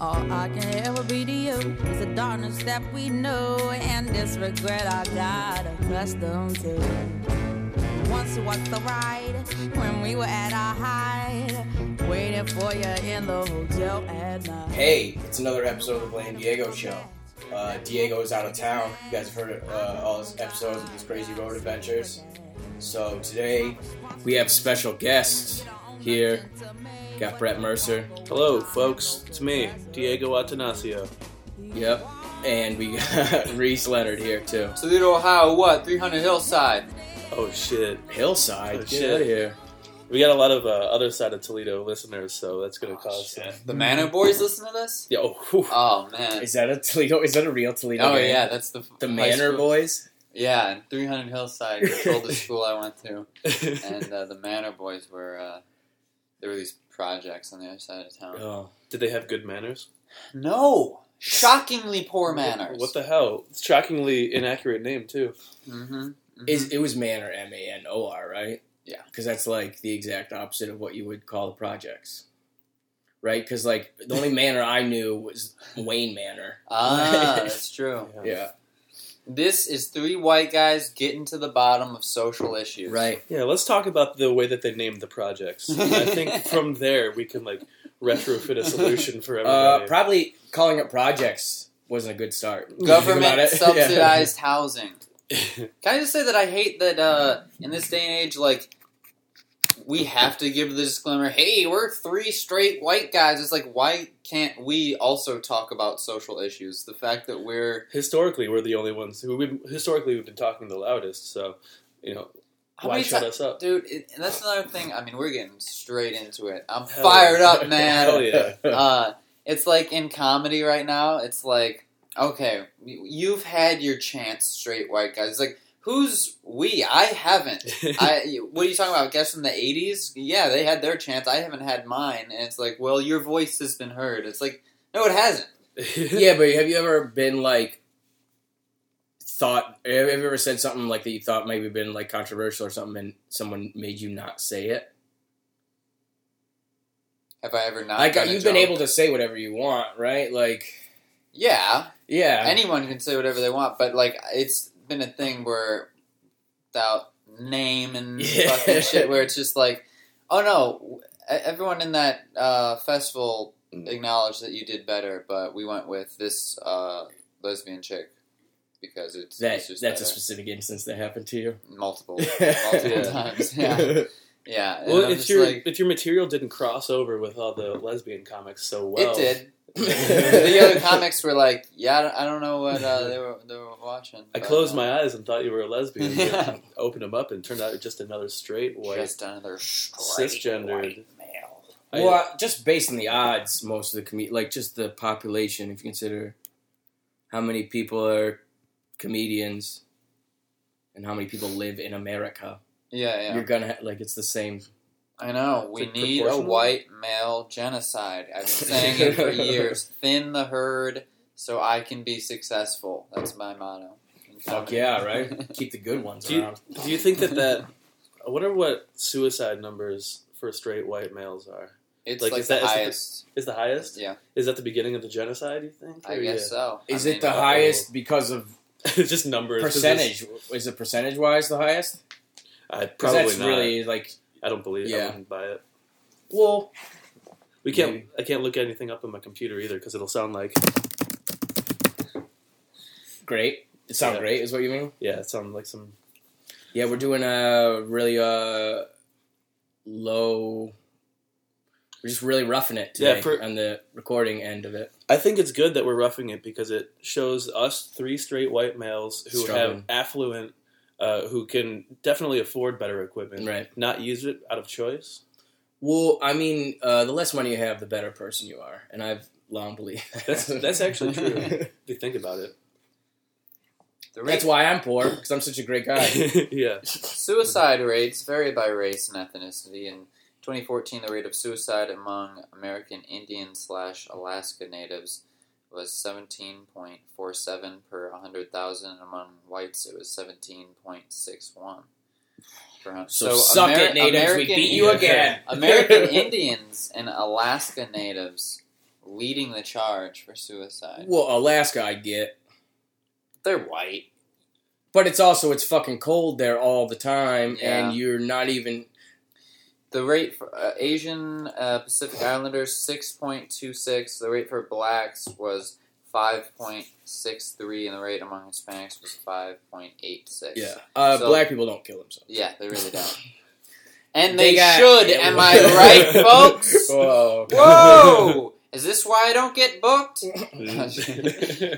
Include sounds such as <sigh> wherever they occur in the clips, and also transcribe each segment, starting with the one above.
All I can ever be to you is the darkness that we know and this regret I got accustomed to. Once you walked the ride when we were at our height, waiting for you in the hotel at night. Hey, it's another episode of the Blain Diego Show. Uh, Diego is out of town. You guys have heard uh, all his episodes of his crazy road adventures. So today we have special guests here. Got Brett Mercer. Hello, folks. It's me, Diego Atanasio. Yep. And we got <laughs> Reese Leonard here too. Toledo, Ohio, what? 300 Hillside. Oh shit. Hillside. Oh, Get shit. out of here. We got a lot of uh, other side of Toledo listeners, so that's gonna cause some. The Manor Boys listen to this? Yeah, oh, whew. Oh, man. Is that a Toledo? Is that a real Toledo? Oh, gang? yeah, that's the. The Manor school- Boys. Yeah, and 300 Hillside was the <laughs> oldest school I went to. <laughs> And uh, the Manor Boys were. Uh, there were these projects on the other side of town. Oh. Did they have good manners? No! Shockingly poor manners. What the hell? Shockingly inaccurate name too. Mm-hmm. Is it was Manor M A N O R right? Yeah. Because that's like the exact opposite of what you would call the projects, right? Because like the only <laughs> Manor I knew was Wayne Manor. Ah, <laughs> that's true. Yeah. This is three white guys getting to the bottom of social issues. Right. Yeah, let's talk about the way that they named the projects. <laughs> And I think from there we can like retrofit a <laughs> solution for Uh, everybody. probably calling it projects wasn't a good start. Government <laughs> subsidized housing. Can I just say that I hate that uh, in this day and age, like we have to give the disclaimer. Hey, we're three straight white guys. It's like, why can't we also talk about social issues? The fact that we're historically, we're the only ones who we've historically we've been talking the loudest. So, you know, How why shut us up? dude, it, and that's another thing. I mean, we're getting straight into it. I'm Hell fired yeah. up, <laughs> man. Hell yeah. uh, it's like in comedy right now. It's like, okay, you've had your chance, straight white guys. It's like, who's we? I haven't. <laughs> I what are you talking about? Guess in the eighties? Yeah, they had their chance. I haven't had mine, and it's like, well, your voice has been heard. It's like, no, it hasn't. <laughs> yeah, but have you ever been like thought? Have you ever said something like that you thought maybe been like controversial or something, and someone made you not say it? Have I ever not? Like you've been able to say whatever you want, right? Like, Yeah, yeah, anyone can say whatever they want, but like, it's been a thing where without name and <laughs> Yeah. fucking shit, where it's just like, oh no, e- everyone in that uh, festival acknowledged that you did better, but we went with this uh, lesbian chick because it's, that it's just that's a specific instance that happened to you. multiple <laughs> multiple times. Yeah, <laughs> yeah. well, I'm if your like, if your material didn't cross over with all the lesbian comics so well, it did. <laughs> the other comics were like, yeah, I don't, know what uh, they were they were watching. I closed uh, my eyes and thought you were a lesbian. <laughs> Yeah. but Opened them up and turned out just another straight white just another straight cisgendered. white male. I- Well, just based on the odds, most of the com- like just the population, if you consider how many people are comedians and how many people live in America, Yeah, yeah. you're gonna ha- like it's the same. I know. We Is need a white male genocide. I've been saying it for <laughs> years. Thin the herd so I can be successful. That's my motto. Fuck yeah, right? <laughs> Keep the good ones Do you, around. do you think that that? I wonder what suicide numbers for straight white males are. it's Like, like, is the that- is it the- highest. Is the highest? Yeah. Is that the beginning of the genocide? You think? I Or guess so. Is I it mean, the uh-oh. highest because of yeah. <laughs> just numbers 'cause it's- percentage? Is it percentage wise the highest? I Because probably that's not. really like I don't believe. I Yeah. wouldn't buy it. well, We can't. Maybe. I can't look anything up on my computer either because it'll sound like. great. It sounds Yeah. great, is what you mean? Yeah, it sounds like some. Yeah, we're doing a really uh low. We're just really roughing it today Yeah, for- on the recording end of it. I think it's good that we're roughing it because it shows us three straight white males who Struggling. have affluent, uh, who can definitely afford better equipment, Right. Not use it out of choice. Well, I mean, uh, the less money you have, the better person you are, and I've long believed that. That's that's actually true. <laughs> if you think about it. The That's why I'm poor because I'm such a great guy. <laughs> yeah. Suicide rates vary by race and ethnicity. In 2014, the rate of suicide among American Indian slash Alaska natives was 17.47 per 100,000. Among whites, it was 17.61 per 100. So suck it, natives, we beat you again. <laughs> American Indians and Alaska natives leading the charge for suicide. Well, Alaska, I get, They're white. but it's also it's fucking cold there all the time, Yeah. and you're not even. The rate for uh, Asian uh, Pacific Islanders six point two six. The rate for blacks was five point six three, and the rate among Hispanics was five point eight six. Yeah, uh, So- black people don't kill themselves. yeah, they really don't. <laughs> And They they, got- should. yeah, <laughs> am I right, folks? Whoa, Whoa! <laughs> Is this why I don't get booked? <laughs>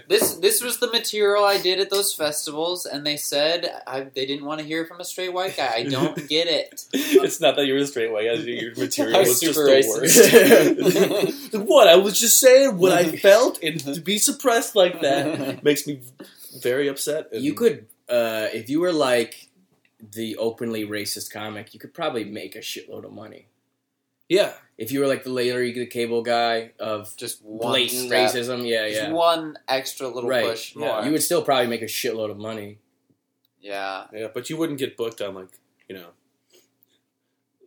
This this was the material I did at those festivals, and they said I, they didn't want to hear from a straight white guy. I don't <laughs> get it. it's not that you're a straight white guy. Your <laughs> material I was was just super the worst. what I was just saying, what I felt, and to be suppressed like that makes me very upset. and- You could, uh, if you were like the openly racist comic, you could probably make a shitload of money. Yeah. If you were like the Larry the Cable Guy of Just one blatant step. racism, yeah, Just yeah, one extra little Right, push yeah. more. you would still probably make a shitload of money. yeah. Yeah, but you wouldn't get booked on like you know.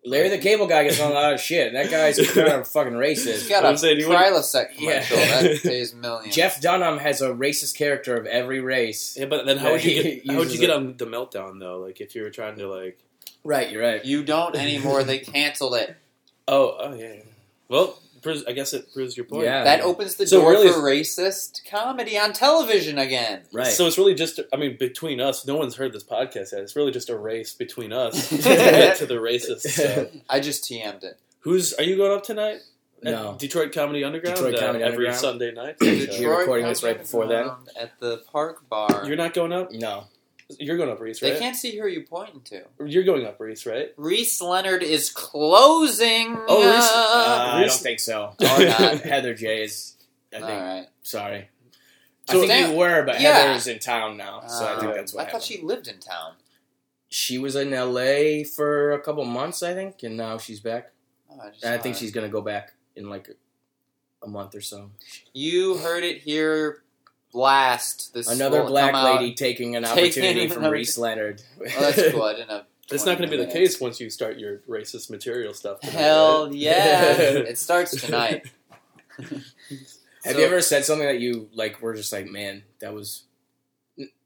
Larry the Cable Guy gets on a lot of shit. and That guy's <laughs> kind of fucking He's racist. got I'm a saying you wouldn't- Prilosec commercial Yeah. that <laughs> pays millions. Jeff Dunham has a racist character of every race. Yeah, but then how Yeah, would you get how would you get on the meltdown though? Like if you were trying to like Right, you're right. you don't anymore. They canceled it. Oh oh yeah. yeah. Well, proves- I guess it proves your point. Yeah. That opens the So door really- for racist comedy on television again. Right. So it's really just, I mean, between us, no one's heard this podcast yet. It's really just a race between us <laughs> to get to the racist <laughs> stuff. I just TM'd it. Who's, are you going up tonight? At No. Detroit Comedy Underground? Detroit uh, Comedy every Underground. Sunday night? <clears throat> We're recording this right before then. At the Park Bar. You're not going up? no. You're going up, Reese, they can't see who you're pointing to. You're going up, Reese, right? Reese Leonard is closing. Oh, Reese- Uh, I Reese- don't think so. <laughs> Or not. Heather J is, I think, right. sorry. So- I think Damn. you were, but Yeah. Heather's in town now, so I think Uh, that's what I thought happened. she lived in town. She was in LA for a couple months, I think, and now she's back. Oh, I, And I think it. she's gonna go back in like a month or so. You heard it here last. This Another will black come out- lady taking an Taking opportunity <laughs> from Reese Leonard. <laughs> Oh, that's <laughs> cool. I didn't have. It's not going to be the case once you start your racist material stuff. Tonight, Hell right? yeah! it starts tonight. Have So- you ever said something that you like were just like, man, that was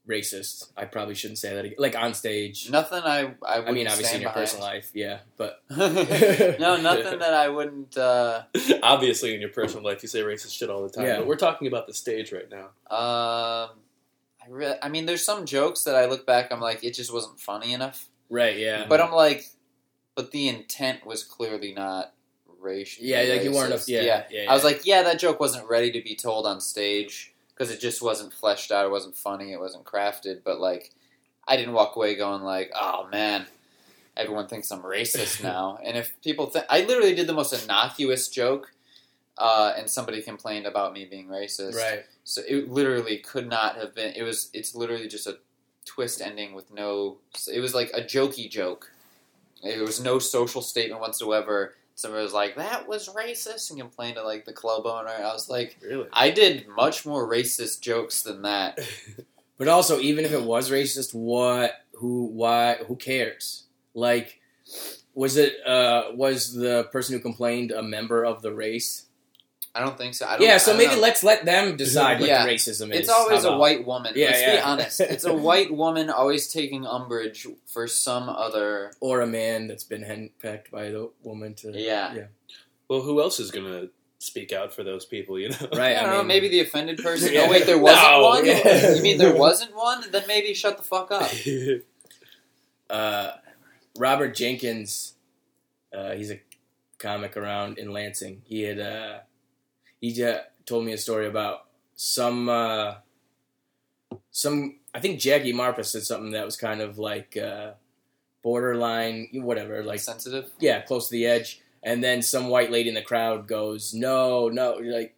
racist? I probably shouldn't say that again. Like on stage. Nothing I I, I mean, obviously in your personal life, yeah, but <laughs> no, nothing that I wouldn't. Uh, <laughs> Obviously, in your personal life, you say racist shit all the time. Yeah. But we're talking about the stage right now. um, I re- I mean, there's some jokes that I look back, I'm like, it just wasn't funny enough. right, yeah, But I'm like, but the intent was clearly not racial. yeah, like you weren't, a, racist. yeah, yeah, yeah, I was like, yeah, that joke wasn't ready to be told on stage because it just wasn't fleshed out. It wasn't funny. It wasn't crafted. But like, I didn't walk away going like, oh man, everyone thinks I'm racist <laughs> now. and if people think, I literally did the most innocuous joke, uh, and somebody complained about me being racist. right, So it literally could not have been. It was. It's literally just a twist ending with no. It was like a jokey joke. There was no social statement whatsoever. Somebody was like, "That was racist," and complained to like the club owner. I was like, Really? I did much more racist jokes than that. <laughs> but also even if it was racist, what, who, why, who cares? Like, was it uh was the person who complained a member of the race? I don't think so. I don't, Yeah, so I don't maybe know. let's let them decide what Yeah. racism is. It's always a white woman. Yeah, Let's be honest. It's a <laughs> white woman always taking umbrage for some other. or a man that's been henpecked by the woman to Yeah. Well, who else is going to speak out for those people, you know? Right, I I don't know. Maybe the offended person. Yeah. Oh wait, there wasn't No, one. yeah. You mean there wasn't one? Then maybe shut the fuck up. <laughs> uh, Robert Jenkins, uh, he's a comic around in Lansing. He had uh, he just told me a story about some uh, some. I think Jackie Marpa said something that was kind of like uh, borderline, whatever, like sensitive. yeah, close to the edge. And then some white lady in the crowd goes, "No, no, like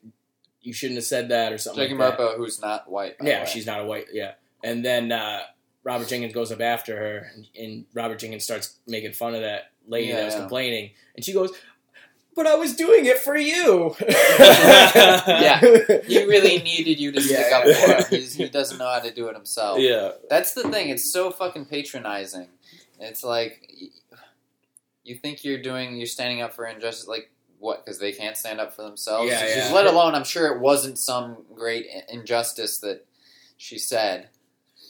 you shouldn't have said that or something." Jackie like that. Marpa, who's not white. Yeah, she's not a white. Yeah, and then uh, Robert Jenkins goes up after her, and, and Robert Jenkins starts making fun of that lady Yeah, that was yeah. complaining, and she goes, "But I was doing it for you." <laughs> Yeah. <laughs> He really needed you to stick Yeah, up for him. He's, he doesn't know how to do it himself. yeah. That's the thing. It's so fucking patronizing. It's like you think you're doing, you're standing up for injustice. Like what? Because they can't stand up for themselves. Yeah, yeah. Let alone, I'm sure it wasn't some great injustice that she said.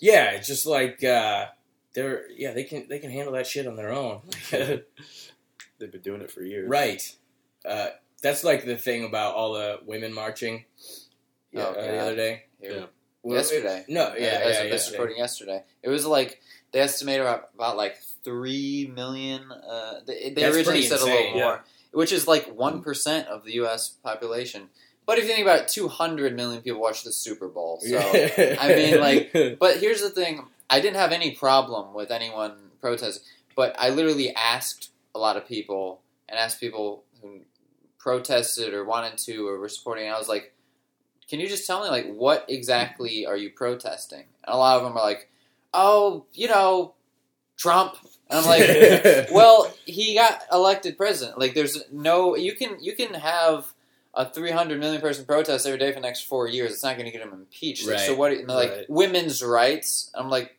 Yeah, just like uh, they're yeah they can they can handle that shit on their own. <laughs> They've been doing it for years. right. Uh, that's like the thing about all the women marching. Yeah, Oh, uh, the other day. Yeah. Well, Yesterday. it- no, Uh, yeah, as yeah, of this yesterday. recording yesterday. It was like they estimated about, about like three million. Uh, they, they originally pretty said a little more, which is like one percent of the U.S. population. But if you think about it, two hundred million people watch the Super Bowl. So, <laughs> I mean, like- <laughs> but here's the thing: I didn't have any problem with anyone protesting, but I literally asked a lot of people and asked people who protested or wanted to or were supporting. And I was like, "Can you just tell me like what exactly are you protesting?" And a lot of them are like, "Oh, you know, Trump." And I'm like, <laughs> well, he got elected president. Like, there's no you can you can have a 300 million person protest every day for the next four years. It's not going to get him impeached. Like, so what? and they're like Right. women's rights. I'm like,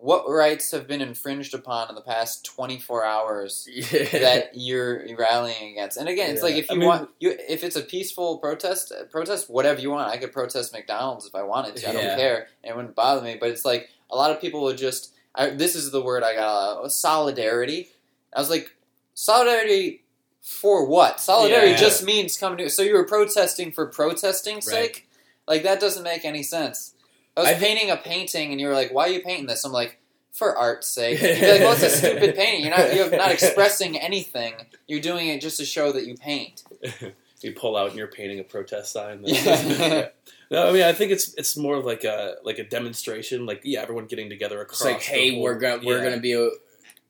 what rights have been infringed upon in the past 24 hours that you're rallying against? And again, it's Yeah. like if I you mean- want, you if it's a peaceful protest, protest whatever you want. I could protest McDonald's if I wanted to. I don't care. It wouldn't bother me. But it's like a lot of people would just. I, this is the word I got. Uh, solidarity. I was like, solidarity for what? Solidarity Yeah. just means coming to. So you were protesting for protesting's Right. sake? Like that doesn't make any sense. I was I- painting a painting, and you were like, "Why are you painting this?" I'm like, "For art's sake." <laughs> You'd be like, "Well, it's a stupid painting. You're not. You're not <laughs> expressing anything. You're doing it just to show that you paint." <laughs> you pull out and you're painting a protest sign. Yeah. no, I mean I think it's it's more of like a like a demonstration. Like yeah, everyone getting together across. It's like, hey, whole- we're gonna we're gonna be. A,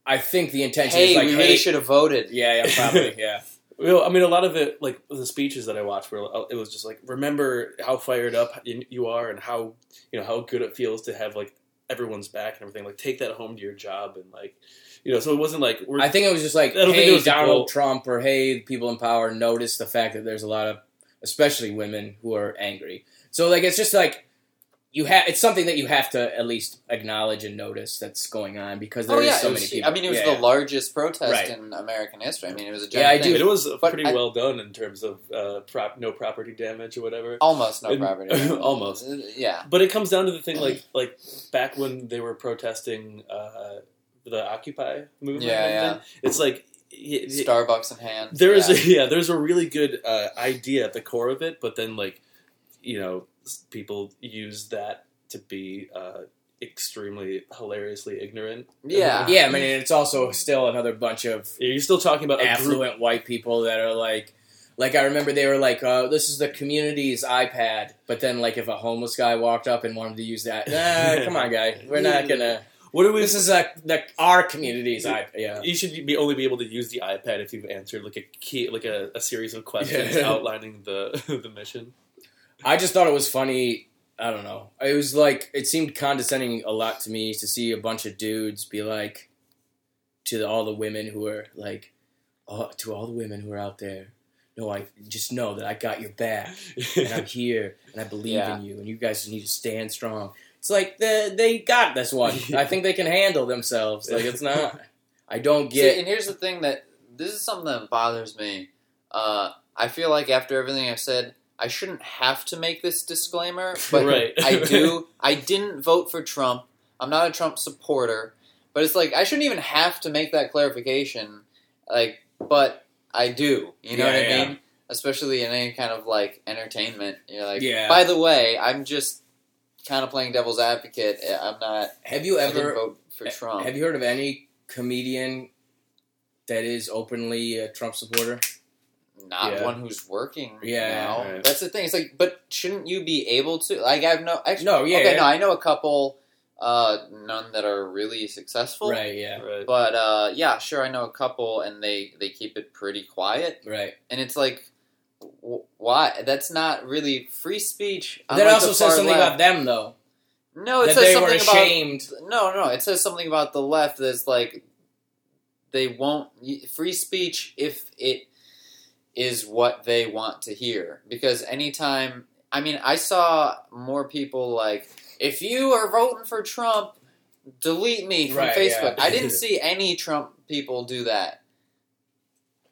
I think the intention hey, is like, we hey, really should have voted. yeah, yeah, probably, yeah. Well, I mean, a lot of it, like the speeches that I watched, were uh, it was just like, remember how fired up you are, and how you know how good it feels to have like everyone's back and everything. Like, take that home to your job, and like, you know, so it wasn't like we're I think it was just like, I think it hey, Donald. Trump or hey, people in power notice the fact that there's a lot of, especially women, who are angry. So like, it's just like you have. It's something that you have to at least acknowledge and notice that's going on because Oh there's yeah, so it many was, people. I mean, it was Yeah, the largest protest Right. in American history. I mean, it was a Yeah, I giant do. thing. it was But pretty I- well done in terms of uh, prop, no property damage or whatever. Almost no And- property. <laughs> almost. Uh, Yeah. But it comes down to the thing, like <clears throat> like back when they were protesting uh, the Occupy movement. Yeah, and yeah. everything, It's like y- y- Starbucks in hand. there is yeah. a, <laughs> yeah there's a really good uh, idea at the core of it but then like you know people use that to be uh, extremely hilariously ignorant Yeah. yeah. I mean, it's also still another bunch of you're still talking about a group affluent white people that are like. Like I remember, they were like, uh, "This is the community's iPad." But then, like, if a homeless guy walked up and wanted to use that, nah, <laughs> come on, guy, we're not gonna. what are we This is a the our community's iPad. Yeah, you should be only be able to use the ipad if you've answered like a key like a, a series of questions Yeah. <laughs> outlining the <laughs> the mission I just thought it was funny. I don't know. It was like it seemed condescending a lot to me to see a bunch of dudes be like to all the women who are like, oh, to all the women who are out there. No, I just know that I got your back, and I'm <laughs> here, and I believe Yeah. in you, and you guys need to stand strong. It's like the, they got this one. <laughs> I think they can handle themselves. Like it's not. <laughs> I don't See, get. and here's the thing that this is something that bothers me. Uh, I feel like after everything I've said, I shouldn't have to make this disclaimer, <laughs> but Right. I do. I didn't vote for Trump. I'm not a Trump supporter, but it's like I shouldn't even have to make that clarification. Like, but I do. You know Yeah, what I yeah. mean? Especially in any kind of like entertainment. You're like, Yeah. by the way, I'm just kind of playing devil's advocate. Eh, I'm not. Have you I didn't ever vote for eh, Trump. Have you heard of any comedian that is openly a Trump supporter? Not Yeah. one who's working Yeah, now. right. That's the thing. It's like, but shouldn't you be able to? Like, I've no. Actually, No, yeah, Okay, yeah. no, I know a couple. Uh, none that are really successful. Right, yeah, right But uh, yeah, sure, I know a couple, and they they keep it pretty quiet. right. And it's like, w- why? That's not really free speech. That unlike also says something left. about them, though. No, it that says they something were about ashamed. no, no. It says something about the left that's like they won't free speech if it is what they want to hear. Because anytime, I mean, I saw more people like, if you are voting for Trump, delete me from Right, Facebook. yeah. I didn't see any Trump people do that.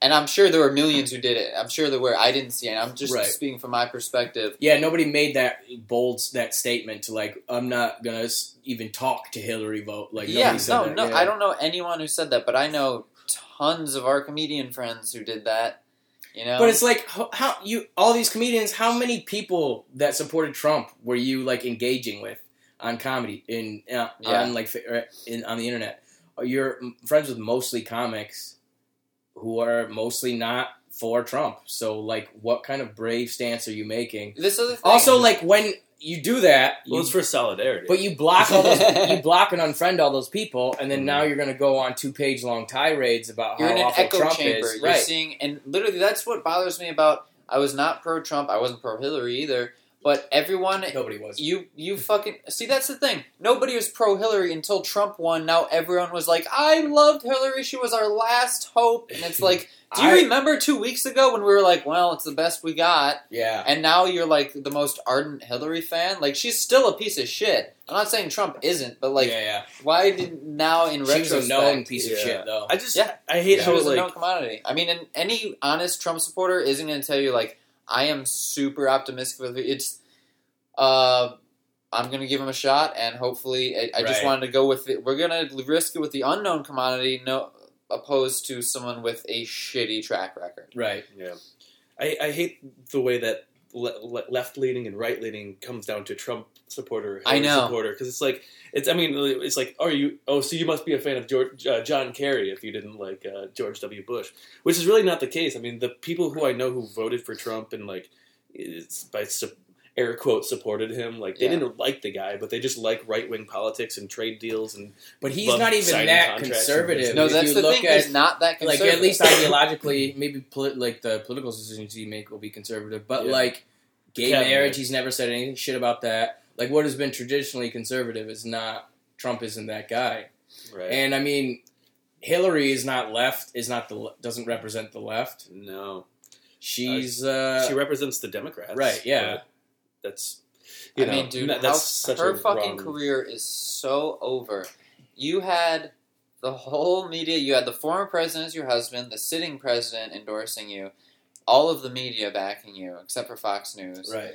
and I'm sure there were millions who did it. I'm sure there were. I didn't see it. I'm just Right. speaking from my perspective. Yeah, nobody made that bold that statement to like I'm not gonna even talk to Hillary vote. Like yeah, nobody said no, that. no, yeah. I don't know anyone who said that, but I know tons of our comedian friends who did that. You know, But it's like how, how you all these comedians. How many people that supported Trump were you like engaging with on comedy in uh, Yeah. on like uh, in on the internet? You're friends with mostly comics who are mostly not for Trump. So like, what kind of brave stance are you making? this other thing. Also, like when you do that, Well, you it's for solidarity. But you block all those, <laughs> you block and unfriend all those people, and then Mhm. now you're going to go on two page long tirades about you're how in an awful echo Trump chamber. is. You're Right? seeing, and literally, that's what bothers me about. I was not pro Trump. I wasn't pro Hillary either. But everyone, Nobody was. you you fucking see. That's the thing. Nobody was pro Hillary until Trump won. Now everyone was like, "I loved Hillary. She was our last hope." And it's <laughs> like, do you I- remember two weeks ago when we were like, "Well, it's the best we got," Yeah. and now you're like the most ardent Hillary fan? Like she's still a piece of shit. I'm not saying Trump isn't, but like, yeah, yeah. why did now in She was retrospect? a known piece of Yeah. shit, though. I just Yeah. I hate Yeah. She how was a known commodity. I mean, any honest Trump supporter isn't going to tell you like I am super optimistic with it. It's uh, I'm going to give him a shot, and hopefully, I, I just wanted to go with it. We're going to risk it with the unknown commodity, no, opposed to someone with a shitty track record. right. Yeah, I, I hate the way that le- le- left leaning and right leaning comes down to Trump supporter, I know. supporter because it's like it's. I mean, it's like, are you? Oh, so you must be a fan of George, uh, John Kerry if you didn't like uh, George W. Bush, which is really not the case. I mean, the people who I know who voted for Trump and like it's by su- air quote supported him, like they Yeah. didn't like the guy, but they just like right wing politics and trade deals and But he's not even that conservative. No, that's the look thing. At, He's not that conservative. like at least ideologically, maybe polit- like the political decisions he make will be conservative. But Yeah. like gay Cabinet. marriage, he's never said anything shit about that. Like what has been traditionally conservative is not. Trump isn't that guy. right. And I mean, Hillary is not left. Is not the doesn't represent the left. no, She's uh, she represents the Democrats, right. Yeah. But That's you I know, mean, dude, that's how, such her a fucking wrong- career is so over. You had the whole media. You had the former president as your husband, the sitting president endorsing you, all of the media backing you, except for Fox News, right.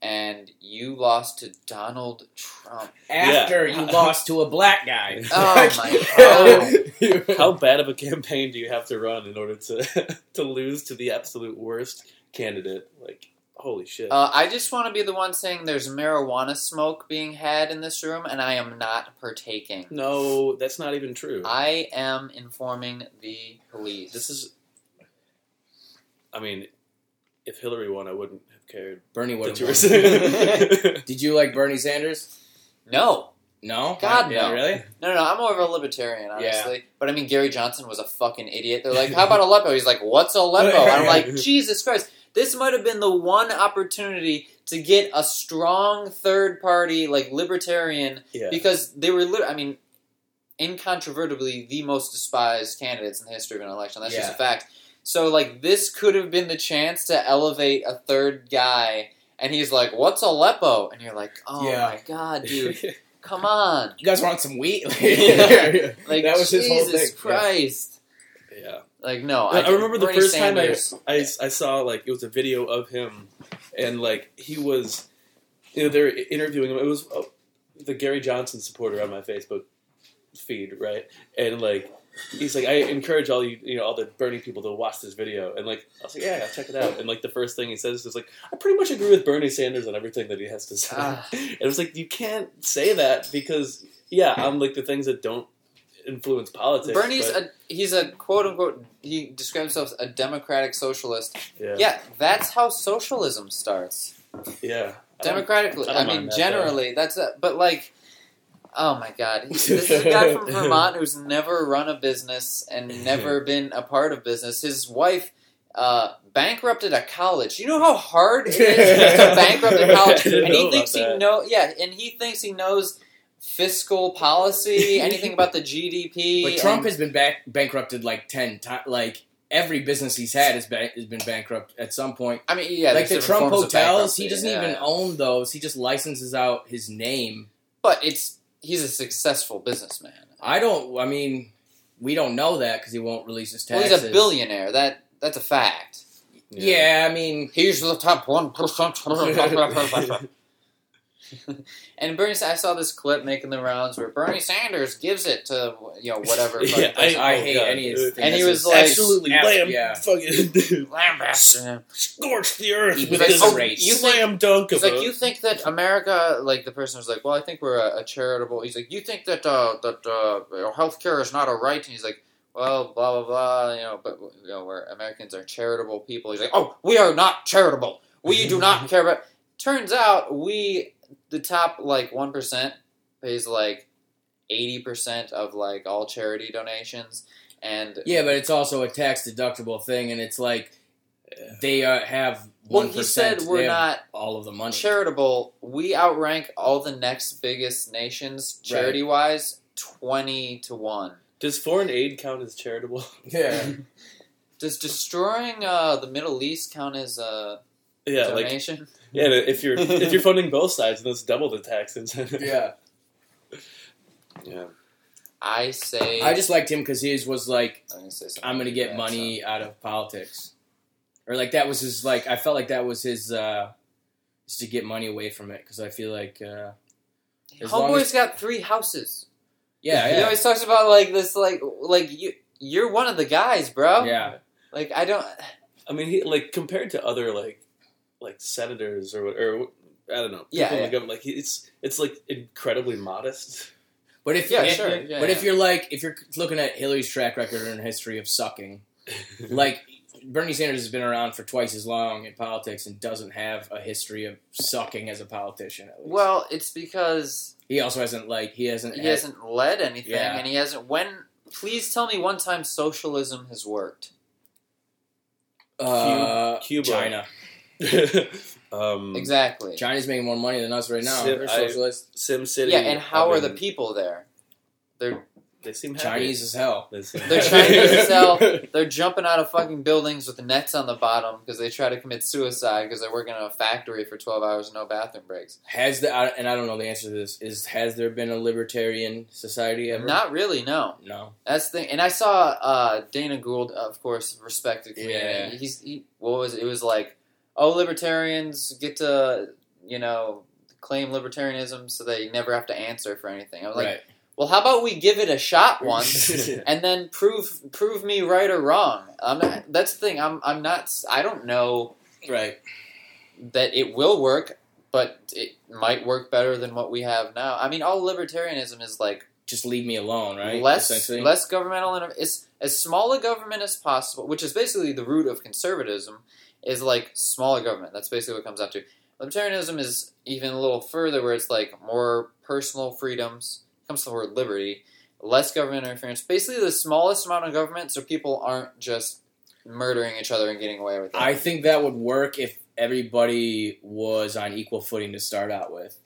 and you lost to Donald Trump. After Yeah. you <laughs> lost to a black guy. <laughs> Oh my god! <laughs> How bad of a campaign do you have to run in order to to lose to the absolute worst candidate? Like, holy shit! Uh, I just want to be the one saying there's marijuana smoke being had in this room, and I am not partaking. no, that's not even true. I am informing the police. this is. I mean, if Hillary won, I wouldn't have cared Bernie would that you have. saying. <laughs> Did you like Bernie Sanders? no. No. God, yeah, no. Really? No, no, no, I'm more of a libertarian, Yeah. honestly. But I mean, Gary Johnson was a fucking idiot. They're like, how about Aleppo? He's like, what's Aleppo? And <laughs> I'm like, Jesus Christ. This might have been the one opportunity to get a strong third party, like libertarian, yeah. because they were, lit- I mean, incontrovertibly the most despised candidates in the history of an election. That's just a fact. So, like, this could have been the chance to elevate a third guy. And he's like, what's Aleppo? And you're like, oh Yeah. my God, <laughs> dude, come on. You guys want some wheat? <laughs> Yeah. Like, that was his whole Jesus thing. Christ. Like, no. I, I remember the Bernie first Sanders, time I, I I saw like it was a video of him, and like he was, you know, they're interviewing him. It was uh, the Gary Johnson supporter on my Facebook feed, right? And like he's like, I encourage all you, you know, all the Bernie people to watch this video. And like I was like, yeah, I'll check it out. And like the first thing he says is like, I pretty much agree with Bernie Sanders on everything that he has to say. Ah. <laughs> and it's like you can't say that because yeah, I'm like the things that don't influence politics. Bernie's but- a he's a quote unquote he describes himself as a democratic socialist. yeah, Yeah, that's how socialism starts. yeah. I Democratically, I I, mean, that, generally, that's a, but like, oh my god, <laughs> this is a guy from Vermont who's never run a business and <laughs> never been a part of business. His wife uh, bankrupted a college. You know how hard it is to <laughs> bankrupt a college, and he thinks he know, yeah, and he thinks he knows fiscal policy, <laughs> anything about the GDP. But Trump and- has been bankrupted like ten times. Like every business he's had has been, has been bankrupt at some point. I mean, yeah, like the Trump different forms of hotels, he doesn't yeah, even yeah. own those. He just licenses out his name. But it's he's a successful businessman. I don't. I mean, we don't know that because he won't release his Well, taxes. he's a billionaire. That that's a fact. Yeah, I mean, He's the top one percent. <laughs> <laughs> and Bernie, I saw this clip making the rounds where Bernie Sanders gives it to you know whatever. <laughs> Yeah, fucking I oh, hate God. any of And he was like- absolutely lamb, yeah. fucking <laughs> lambasted. scorch the earth He with like, oh, race. you slam dunk He's like, you think that America, like the person was like, well, I think we're a, a charitable. He's like, you think that uh, that uh, healthcare is not a right, and he's like, well, blah blah blah, you know, but you know, we're Americans are charitable people. He's like, oh, we are not charitable. We do not <laughs> care about. Turns out we, the top like one percent, pays like eighty percent of like all charity donations, and yeah, but it's also a tax deductible thing, and it's like they uh, have well, one he said we're not all of the money. charitable, we outrank all the next biggest nations charity wise twenty to one. Does foreign aid count as charitable? <laughs> Yeah, Does destroying uh, the Middle East count as a yeah, like donation? Yeah. If you're if you're <laughs> funding both sides, then it's double the tax incentive. <laughs> yeah. yeah. I say I just liked him because his was like, I'm gonna say something. I'm gonna get bad, money out of politics, or like that was his like. I felt like that was his uh, is to get money away from it because I feel like uh, so. as long Homeboy's as- got three houses. yeah, He always talks about like this, like like you. You're one of the guys, bro. yeah. Like I don't. I mean, he like compared to other like like senators or what- or I don't know. Yeah, people in yeah. the government, like it's it's like incredibly modest. But if Yeah, if- sure, yeah, but yeah. if you're like if you're looking at Hillary's track record and history of sucking, <laughs> like Bernie Sanders has been around for twice as long in politics and doesn't have a history of sucking as a politician. At least. Well, it's because he also hasn't like he hasn't. he had- hasn't led anything, Yeah. and he hasn't. When please tell me one time socialism has worked. uh, Cuba. China. <laughs> um, Exactly. China's making more money than us right now. Sim- They're I- Sim City. Yeah, and how are the people there? They're They seem happy. Chinese as hell. They They're. Chinese as <laughs> hell. they're jumping out of fucking buildings with nets on the bottom because they try to commit suicide because they're working in a factory for twelve hours and no bathroom breaks. Has the and I don't know the answer to this. Is has there been a libertarian society ever? Not really, no. No. That's the thing. And I saw uh, Dana Gould, of course, respected comedian. Yeah. He's he, what was it? it was like, oh, libertarians get to you know claim libertarianism so they never have to answer for anything. I was like, right. well, how about we give it a shot once? <laughs> and then prove prove me right or wrong. I'm not, that's the thing. I'm I'm not. I don't know Right. that it will work, but it might work better than what we have now. I mean, all libertarianism is like Just leave me alone. Right. less less governmental. Inter- it's as small a government as possible, which is basically the root of conservatism. Is like smaller government. That's basically what it comes out to. Libertarianism is even a little further, where it's like more personal freedoms. Comes to the word liberty, less government interference. Basically, the smallest amount of government, so people aren't just murdering each other and getting away with it. I think that would work if everybody was on equal footing to start out with.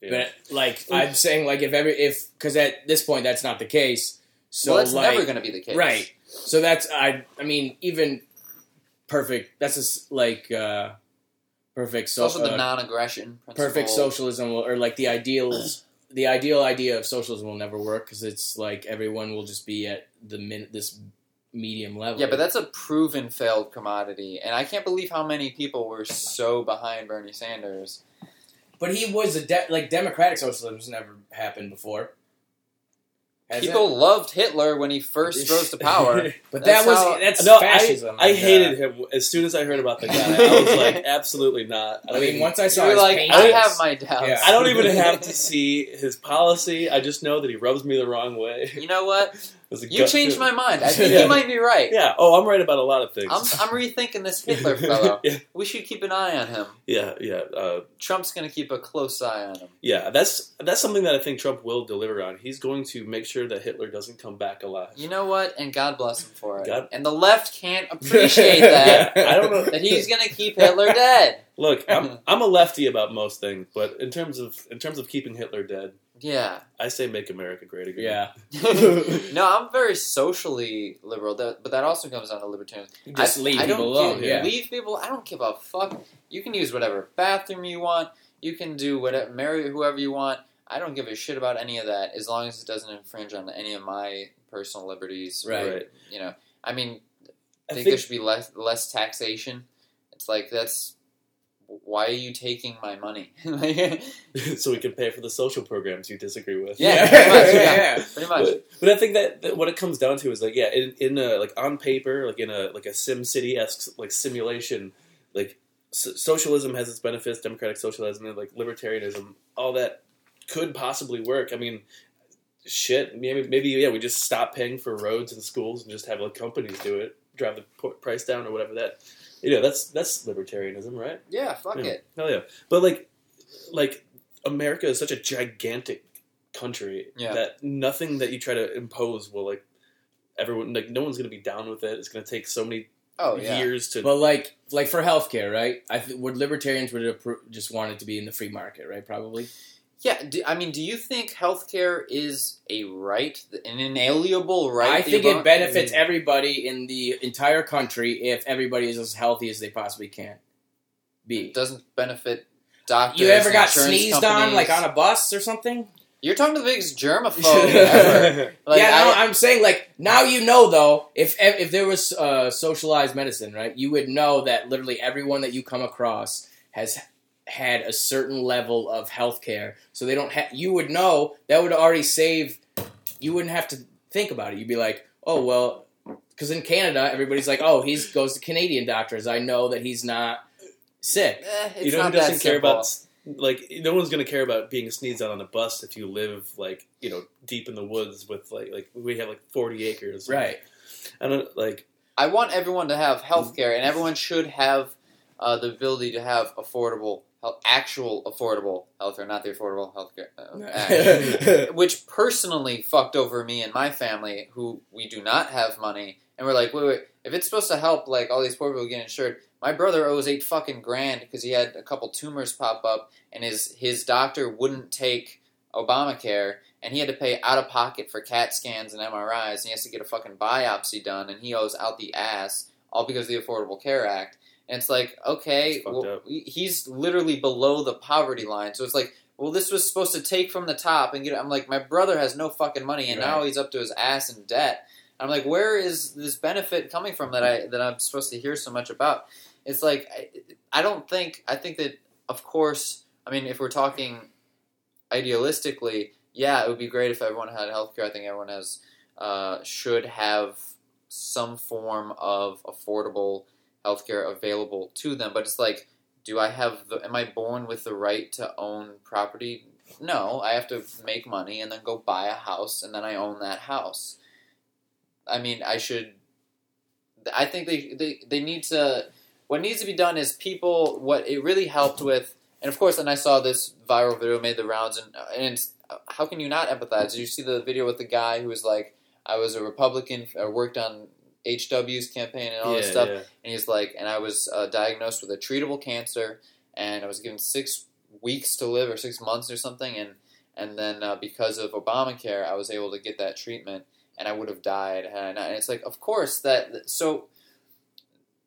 Yeah. But like I'm saying, like if every if because at this point that's not the case. So well, that's like never going to be the case, right. So that's I. I mean even perfect. That's just like uh, perfect. So also the uh, non-aggression principle. perfect socialism will, or like the ideals. <clears throat> the ideal idea of socialism will never work because it's like everyone will just be at the min- this medium level. Yeah, but that's a proven failed commodity, and I can't believe how many people were so behind Bernie Sanders. But he was a de- like democratic socialism has never happened before. Has it? People loved Hitler when he first rose to <laughs> power. but that's that was how- that's no, fascism. I, I like, hated him as soon as I heard about the guy. I was <laughs> like, absolutely not. I mean, once I saw you were his like, paintings, I have my doubts. Yeah. I don't even have to see his policy. I just know that he rubs me the wrong way. You know what? It was a You changed my mind. I <laughs> think Yeah. you might be right. Yeah. Oh, I'm right about a lot of things. I'm, I'm <laughs> rethinking this Hitler fellow. <laughs> yeah, We should keep an eye on him. yeah, yeah, uh, Trump's going to keep a close eye on him. yeah. That's that's something that I think Trump will deliver on. He's going to make sure that Hitler doesn't come back alive. You know what? And God bless him for it. God- And the left can't appreciate that. Yeah, I don't know that he's going to keep Hitler dead. Look, I'm I'm a lefty about most things, but in terms of in terms of keeping Hitler dead, Yeah. I say make America great again. Yeah, <laughs> no, I'm very socially liberal, that, but that also comes down to libertarianism. just I, leave I people alone. give- Yeah, Leave people. I don't give a fuck. You can use whatever bathroom you want. You can do whatever, marry whoever you want. I don't give a shit about any of that as long as it doesn't infringe on any of my personal liberties. Right. Right. You know, I mean, I think, think there should be less less taxation. It's like that's why are you taking my money? <laughs> Like, <laughs> so we can pay for the social programs you disagree with. Yeah, pretty much, yeah. pretty much. But, but I think that, that what it comes down to is like yeah, in, in a, like on paper, like in a like a Sim City esque like simulation, like so- socialism has its benefits, democratic socialism, and like libertarianism, all that could possibly work. I mean, shit, maybe maybe yeah, we just stop paying for roads and schools and just have like companies do it, drive the p- price down or whatever that. You know, that's that's libertarianism, right? Yeah, fuck Yeah. it. Hell yeah. But like like America is such a gigantic country Yeah. that nothing that you try to impose will like everyone like no one's gonna be down with it. It's gonna take so many Oh yeah. years to But like, like for healthcare, right? I th- would libertarians would appro- just want it to be in the free market, right? Probably. Yeah, do, I mean, do you think healthcare is a right, an inalienable right? I think it benefits everybody in the entire country if everybody is as healthy as they possibly can be. It doesn't benefit doctors. You ever got sneezed on, like on a bus or something? You're talking to the biggest germaphobe <laughs> ever. Like, yeah, no, I- I'm saying like now you know though if if there was uh, socialized medicine, right? You would know that literally everyone that you come across has had a certain level of health care, so they don't. Ha- you would know that would already save. You wouldn't have to think about it. You'd be like, oh well, because in Canada everybody's like, oh, he goes to Canadian doctors. I know that he's not sick. eh, you know who doesn't care simple. about like no one's gonna care about being sneezed on on a bus if you live like you know deep in the woods with like like we have like forty acres Right. I don't like I want everyone to have health care, and everyone should have uh, the ability to have affordable, actual affordable health care, not the affordable health care. Uh, act. <laughs> which personally fucked over me and my family, who we do not have money, and we're like, wait, wait, if it's supposed to help like all these poor people get insured, my brother owes eight fucking grand because he had a couple tumors pop up, and his his doctor wouldn't take Obamacare, and he had to pay out of pocket for CAT scans and MRIs, and he has to get a fucking biopsy done, and he owes out the ass, all because of the Affordable Care Act. And it's like, okay, well, he's literally below the poverty line, so it's like well, this was supposed to take from the top and get. I'm like, my brother has no fucking money, and now he's up to his ass in debt. I'm like, where is this benefit coming from that I that I'm supposed to hear so much about? It's like, I, I don't think. I think that, of course, I mean, if we're talking idealistically, yeah, it would be great if everyone had healthcare. I think everyone has uh, should have some form of affordable healthcare available to them. But it's like, do I have the? Am I born with the right to own property? No, I have to make money and then go buy a house and then I own that house. I mean, I should. I think they they, they need to. What needs to be done is people. What it really helped with, and of course, and I saw this viral video made the rounds, and and how can you not empathize? Did you see the video with the guy who was like, I was a Republican, I worked on HW's campaign and all yeah, this stuff, yeah. and he's like, and I was uh, diagnosed with a treatable cancer, and I was given six weeks to live or six months or something, and and then uh, because of Obamacare, I was able to get that treatment, and I would have died. And, I- and it's like, of course that. So,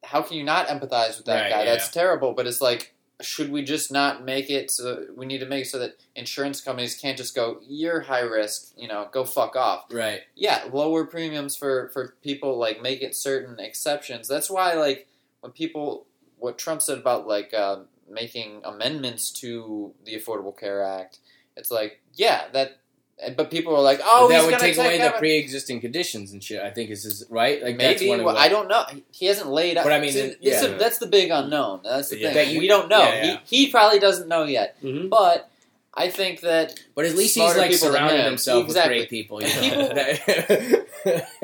how can you not empathize with that Right, guy? yeah. That's terrible. But it's like, should we just not make it so? We need to make it so that insurance companies can't just go, "You're high risk," you know, go fuck off Right. yeah, lower premiums for for people like make it certain exceptions. That's why like when people what Trump said about like uh, making amendments to the Affordable Care Act, it's like yeah that. But people are like, oh, that he's would take away the pre-existing conditions and shit. I think is his right. Like that's Maybe one well, the- I don't know. He hasn't laid out. But I mean, See, it- a- yeah. that's the big unknown. That's the Yeah. thing. That we don't know. yeah. He, he probably doesn't know yet. Mhm. But I think that But at least he's like surrounded him. himself Exactly. with great people. You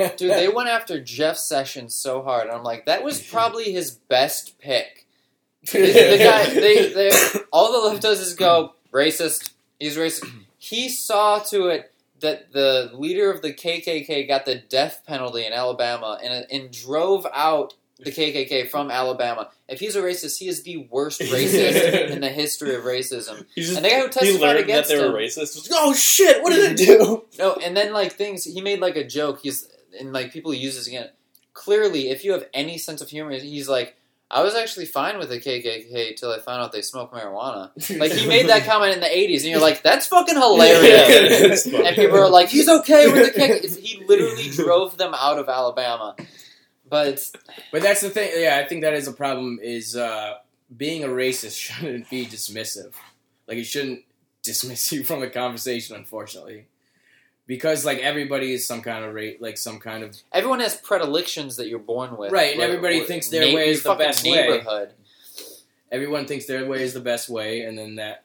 know? <laughs> Dude, they went after Jeff Sessions so hard, and I'm like, that was probably his best pick. <laughs> The, the guy, they, they, all the left does is go racist. He's racist. He saw to it that the leader of the KKK got the death penalty in Alabama, and uh, and drove out the KKK from Alabama. If he's a racist, he is the worst <laughs> racist in the history of racism. Just, And the guy who he testified learned that against they were him- racist. Was, oh shit! What did I do? No, and then like things he made like a joke. He's and like people use this again. Clearly, if you have any sense of humor, he's like, I was actually fine with the KKK till I found out they smoke marijuana. <laughs> Like he made that comment in the '80s, and you're like, that's fucking hilarious. Yeah. <laughs> and people are like, he's okay with the KKK. He literally <laughs> drove them out of Alabama. But But that's the thing. Yeah, I think that is a problem. Is uh, being a racist shouldn't be dismissive. Like it shouldn't dismiss you from the conversation. Unfortunately, because like everybody is some kind of rate, like some kind of everyone has predilections that you're born with, Right, and Where- everybody where- thinks their na- way is the best way. neighborhood. everyone thinks their way is the best way, and then that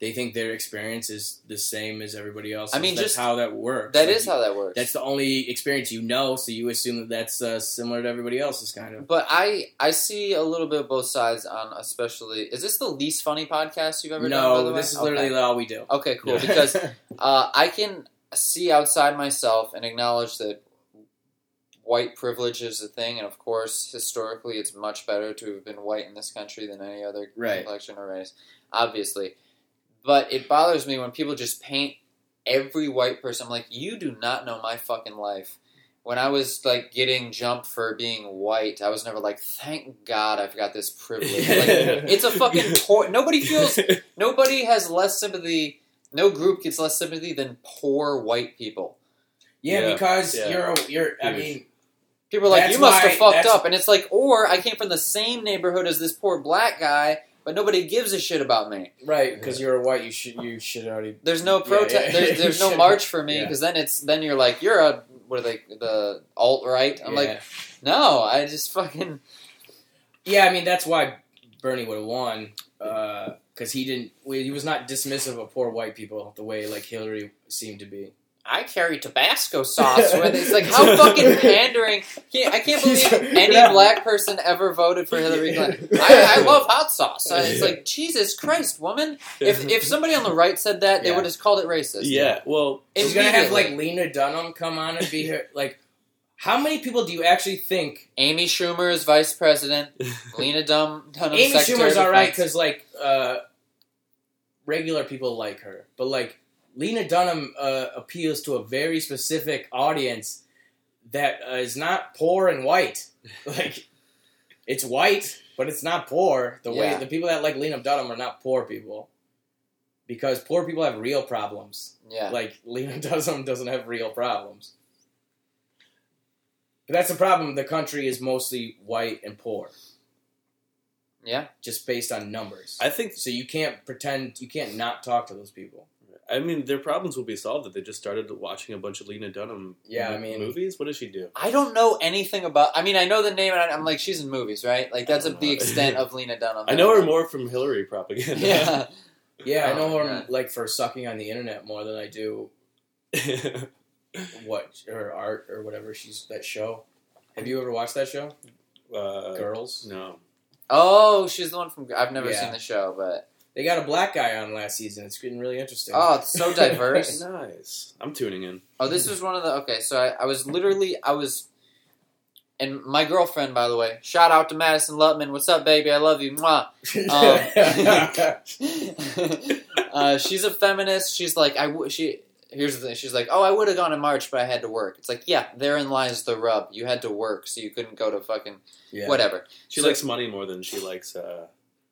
they think their experience is the same as everybody else. I mean, that's just- how that works. That Like, is how that works. That's the only experience you know, so you assume that that's uh, similar to everybody else's kind of. But I I see a little bit of both sides on especially. Is this the least funny podcast you've ever done? No, this is literally okay. all we do. okay, cool. Because <laughs> uh, I can see outside myself and acknowledge that white privilege is a thing, and of course, historically, it's much better to have been white in this country than any other Right. complexion or race, obviously. But it bothers me when people just paint every white person. I'm like, you do not know my fucking life. When I was like getting jumped for being white, I was never like, thank God I've got this privilege. Like, <laughs> it's a fucking tor- nobody feels <laughs> nobody has less sympathy. No group gets less sympathy than poor white people. yeah, Yeah, because yeah. you're a, you're. I mean, People are like, you must have fucked up, and it's like, or I came from the same neighborhood as this poor black guy, but nobody gives a shit about me. right? Because you're a white, you should you should already. There's no protest. yeah. There's, there's <laughs> no march for me Yeah. because then it's then you're like you're a what are they the alt right? I'm like no, I just fucking Yeah, I mean that's why Bernie would have won uh, because he didn't. He was not dismissive of poor white people the way like Hillary seemed to be. I carry Tabasco sauce. Where it's like how <laughs> fucking pandering. I can't believe any black person ever voted for Hillary Clinton. <laughs> I, I love hot sauce. It's like Jesus Christ, woman. If if somebody on the right said that, they Yeah. would have called it racist. yeah, well, He's gonna have like Lena Dunham come on and be here. Like, how many people do you actually think? Amy Schumer is vice president. <laughs> Lena Dunham. Amy Secretary Schumer's all right because like uh, regular people like her, but like Lena Dunham uh, appeals to a very specific audience that uh, is not poor and white. <laughs> Like, it's white, but it's not poor. The way the people that like Lena Dunham are not poor people. Because poor people have real problems. yeah. Like Lena <laughs> Dunham doesn't have real problems. But that's the problem. The country is mostly white and poor, Yeah. just based on numbers. I think So you can't pretend you can't not talk to those people. I mean their problems will be solved if they just started watching a bunch of Lena Dunham Yeah, I mean- movies. What does she do? I don't know anything about. I mean, I know the name, and I- I'm like, she's in movies, right? Like that's I the extent <laughs> of Lena Dunham. I know her more from Hillary propaganda. Yeah. Yeah, I Oh, know her God. like for sucking on the internet more than I do <laughs> what her art or whatever she's that show. Have you ever watched that show? uh, Girls. No. Oh, she's the one from. I've never Yeah. seen the show, but They got a black guy on last season. It's getting really interesting. oh, it's so diverse. <laughs> nice. I'm tuning in. Oh, this was one of the okay. So I, I was literally I was, and my girlfriend, by the way, shout out to Madison Lutman. What's up, baby? I love you. Mwah. <laughs> <laughs> uh, she's a feminist. She's like I. W- she here's the thing. She's like, oh, I would have gone in March, but I had to work. It's like, yeah, therein lies the rub. You had to work, so you couldn't go to fucking yeah. whatever. She So- likes money more than she likes. Uh,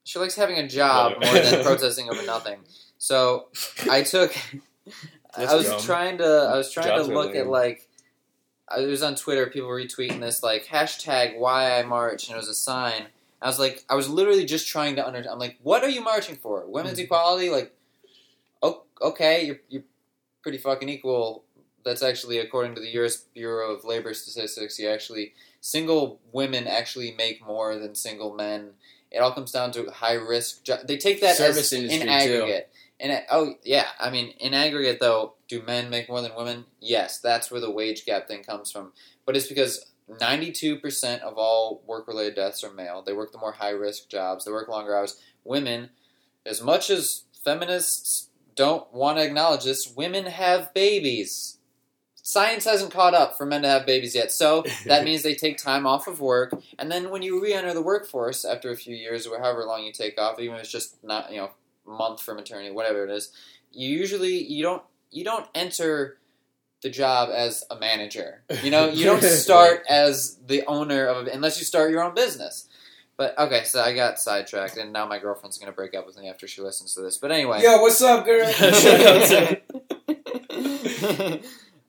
She likes having a job more than <laughs> protesting over nothing. So I took. <laughs> I was dumb. trying to. I was trying Jobs to look at like. I was on Twitter. People retweeting this like hashtag Why I March, and it was a sign. I was like, I was literally just trying to understand. I'm like, what are you marching for? Women's Mm-hmm. equality? Like, oh, okay, you're you're pretty fucking equal. That's actually according to the U.S. Bureau of Labor Statistics. You actually single women actually make more than single men. It all comes down to high risk. Jo- they take that Service as industry, in too. aggregate. And oh yeah, I mean in aggregate though, do men make more than women? Yes, that's where the wage gap thing comes from. But it's because ninety-two percent of all work-related deaths are male. They work the more high-risk jobs. They work longer hours. Women, as much as feminists don't want to acknowledge this, women have babies. Science hasn't caught up for men to have babies yet, so that <laughs> means they take time off of work, and then when you re-enter the workforce after a few years or however long you take off, even if it's just not you know month for maternity, whatever it is, you usually you don't you don't enter the job as a manager. You know, you don't <laughs> start as the owner of a, unless you start your own business. But okay, so I got sidetracked, and now my girlfriend's gonna break up with me after she listens to this. But anyway, Yo, what's up, girl? uh,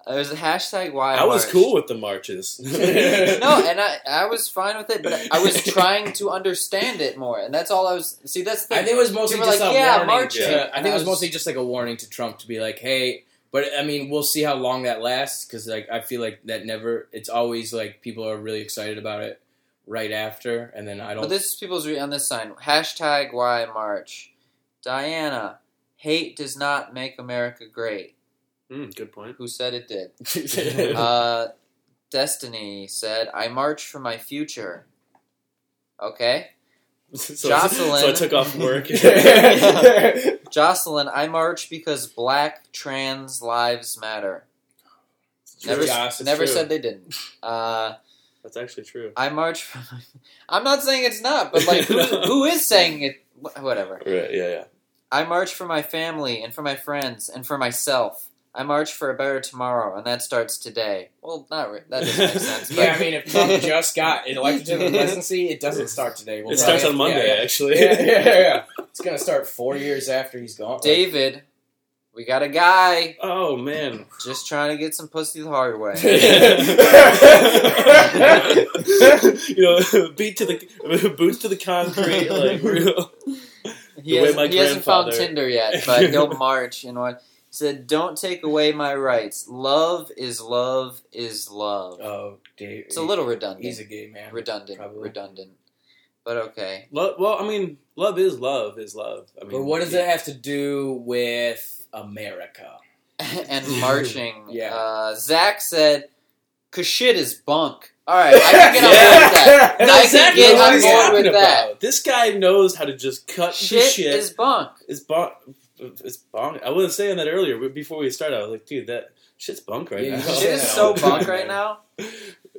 There's a hashtag why I was march. cool with the marches. <laughs> no, and I, I was fine with it, but I was trying to understand it more, and that's all I was. See, that's the I think it was mostly just like, a yeah, warning. marching. to- I think I it was was- mostly just like a warning to Trump to be like, hey. But I mean, we'll see how long that lasts because like I feel like that never. It's always like people are really excited about it right after, and then I don't. But this is people's re- on this sign. Hashtag why march. Diana, hate does not make America great. Mm, good point. Who said it did? <laughs> Uh, Destiny said, "I march for my future." Okay, <laughs> so, Jocelyn. so I took off work. <laughs> Jocelyn, I march because Black trans lives matter. Never, Joss, it's never true. said they didn't. Uh, That's actually true. I march. For <laughs> I'm not saying it's not, but like, <laughs> who, who is saying it? Whatever. Right? Yeah, yeah. I march for my family and for my friends and for myself. I march for a better tomorrow, and that starts today. Well, not re- that doesn't make sense. But <laughs> yeah, I mean, if Trump just got elected to the presidency, it doesn't start today. We'll It starts on Monday, yeah, yeah. actually. Yeah, yeah, yeah, yeah. It's gonna start four years after he's gone. David, we got a guy Oh man. just trying to get some pussy the hard way. <laughs> <laughs> you know, beat to the boots to the concrete, like <laughs> real. He The hasn't, he hasn't found Tinder yet, but he'll march. You know what? He said, "Don't take away my rights. Love is love is love." Oh, Dave. It's a little redundant. He's a gay man. redundant, probably. redundant. But okay. Lo- well, I mean, love is love is love. I mean, But what does it have to do with America? <laughs> and marching. <laughs> Yeah. Uh, Zach said, "Cause shit is bunk." All right, I can get on board with that. No, <laughs> I Zach can get on board talking with that. This guy knows how to just cut the Shit, shit. is bunk. It's bunk. It's bunk. I wasn't saying that earlier, but before we started, I was like, dude, that shit's bunk right Yeah, now. Shit is so bunk right now.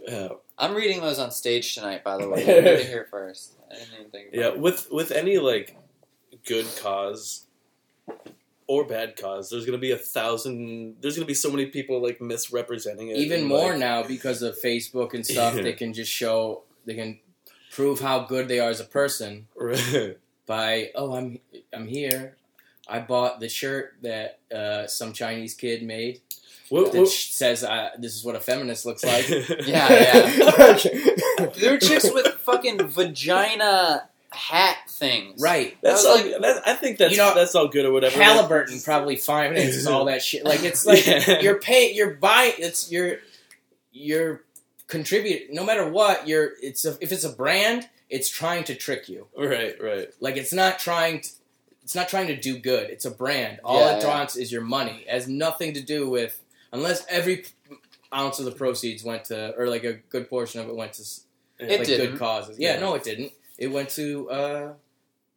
Yeah. I'm reading those on stage tonight. By the way, you heard it here first. I didn't even think. About Yeah, it. with with any like good cause or bad cause, there's gonna be a thousand. There's gonna be so many people like misrepresenting it. Even and, more like- now because of Facebook and stuff. Yeah. <laughs> They can just show. They can prove how good they are as a person Right. by oh I'm I'm here. I bought the shirt that uh, some Chinese kid made What, what, sh- says uh, this is what a feminist looks like. <laughs> yeah, Yeah, There are chicks with fucking vagina hat things. right. That's all. like- that, I think that's You know, that's all good or whatever. Halliburton probably finances all that shit. Like it's like <laughs> Yeah. you're paying, you're buying. It's you're you're contribute. No matter what, you're. It's a, if it's a brand, it's trying to trick you. Right, right. Like it's not trying. To, it's not trying to do good. It's a brand. All Yeah, it yeah. wants is your money. It has nothing to do with unless every ounce of the proceeds went to, or like a good portion of it went to s- It like didn't. good causes. Yeah, Yeah. no, it didn't. It went to uh,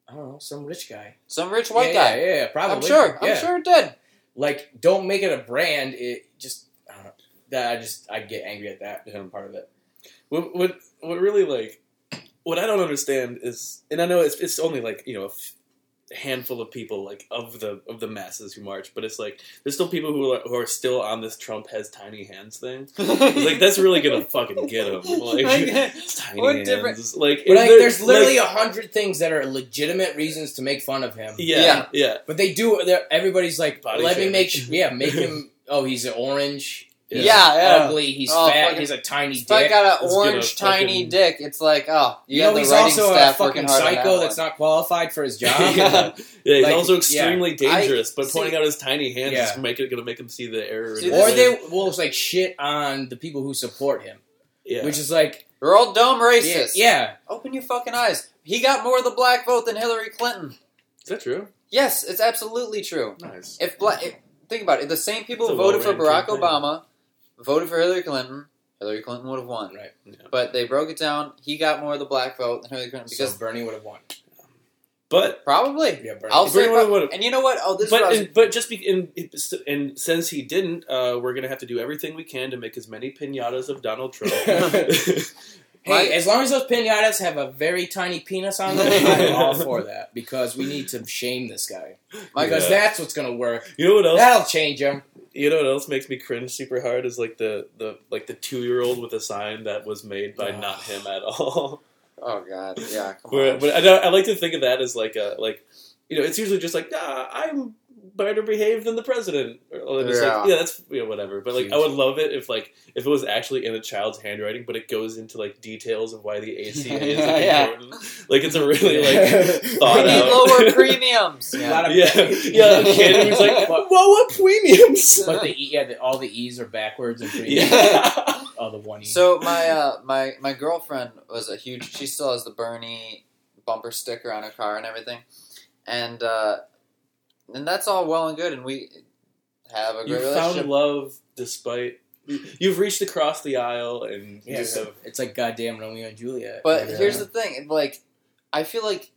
I don't know, some rich guy. Some rich white yeah, guy. Yeah, yeah, yeah, probably. I'm sure. Yeah. I'm sure it did. like don't make it a brand it just I don't know that I just I get angry at that Yeah. part of it What what what really like what I don't understand is, and I know it's it's only like you know a f- handful of people like of the of the masses who march, but it's like there's still people who are, who are still on this Trump has tiny hands thing. <laughs> Like that's really gonna fucking get them. <laughs> Like, <laughs> tiny What hands. different- Like, but like there- there's literally like- a hundred things that are legitimate reasons to make fun of him yeah, Yeah. yeah, but they do everybody's like Body let me make yeah make him oh he's an orange he's Yeah, yeah. Oh, ugly he's Oh, fat fucking- he's a tiny dick. If I dick got an Let's orange tiny fucking- dick, it's like, oh, you, you have know the he's writing also a fucking working hard on psycho that that's not qualified for his job <laughs> yeah. Yeah, he's Like, also yeah. extremely dangerous, but see- pointing out his tiny hands Yeah. is make it, gonna make him see the error. See, or they ways. will like shit on the people who support him yeah. which is like We're all dumb racists. yeah Open your fucking eyes. He got more of the black vote than Hillary Clinton. is that true? Yes, it's absolutely true. Nice. If black, if, think about it, if the same people It's who a voted for low-ranking Barack thing. Obama voted for Hillary Clinton, Hillary Clinton would have won. right But they broke it down. He got more of the black vote than Hillary Clinton because so Bernie would have won But probably. yeah Bernie I'll Bernie prob- would've- and you know what? Oh, this is what I but was- in, but just be, in, and since he didn't, uh, we're gonna have to do everything we can to make as many pinatas of Donald Trump. <laughs> <laughs> Hey, Right. as long as those pinatas have a very tiny penis on them, I'm <laughs> all for that because we need to shame this guy because Yeah. that's what's gonna work. you know what else? That'll change him. You know what else makes me cringe super hard is like the, the like the two year old with a sign that was made by Oh. not him at all. <laughs> oh god, yeah. Come Where- on. but I, I like to think of that as like a like you know it's usually just like ah I'm better behaved than the president or And Yeah. like, yeah, that's yeah, whatever. But like, I would love it if like if it was actually in a child's handwriting, but it goes into like details of why the ACA is <laughs> like, Yeah. important. Like it's a really like We thought need out. lower <laughs> premiums. A Yeah. lot yeah, yeah. A kid who's like, But- well, what premiums? But the e, yeah, the, all the E's are backwards and premiums. yeah. <laughs> Oh, the one E. So my uh, my my girlfriend was a huge. She still has the Bernie bumper sticker on her car and everything, and uh, and that's all well and good, and we have a You great found love despite you've reached across the aisle, and you Yes. have it's like goddamn Romeo and Juliet. But Yeah. here's the thing: like, I feel like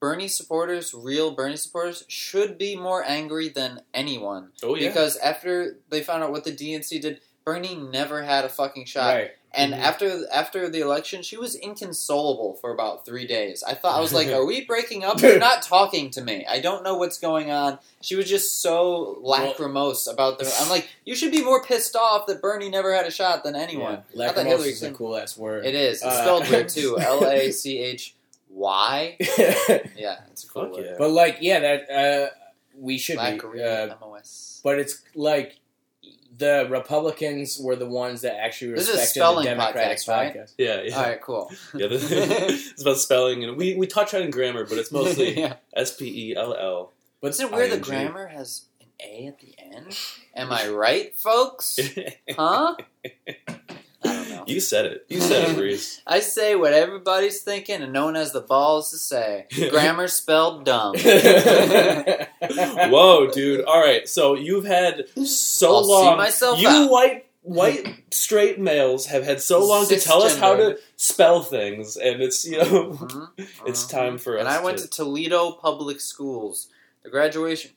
Bernie supporters, real Bernie supporters, should be more angry than anyone oh yeah. because after they found out what the DNC did, Bernie never had a fucking shot. right. And Mhm. after after the election, she was inconsolable for about three days. I thought I was like, <laughs> "Are we breaking up? You're not talking to me. I don't know what's going on." She was just so lachrymose about the. I'm like, you should be more pissed off that Bernie never had a shot than anyone. Yeah. Not Lachrymose Hillary is a cool ass word. It is. It's Uh, spelled weird <laughs> too. L A C H Y. <laughs> Yeah, it's a cool Fuck word. yeah. but like, yeah, that uh, we should be. Lacry, Uh, but it's like the Republicans were the ones that actually This is a respected spelling the Democratic podcast, right? podcast. yeah, yeah. All right, cool. <laughs> Yeah, this, <laughs> it's about spelling, and we, we touch on grammar, but it's mostly <laughs> yeah. S P E L L. But Isn't it weird the grammar has an A at the end? Am I right, folks? Huh? I don't know. You said it. You said it, Reese. <laughs> I say what everybody's thinking, and no one has the balls to say. Grammar spelled dumb. <laughs> Whoa, dude! All right, so you've had so I'll see long. myself you out. white white straight males have had so long to tell us how to spell things, and it's you know Mhm, <laughs> it's mhm. time for us. And I went to Toledo Public Schools. The graduation,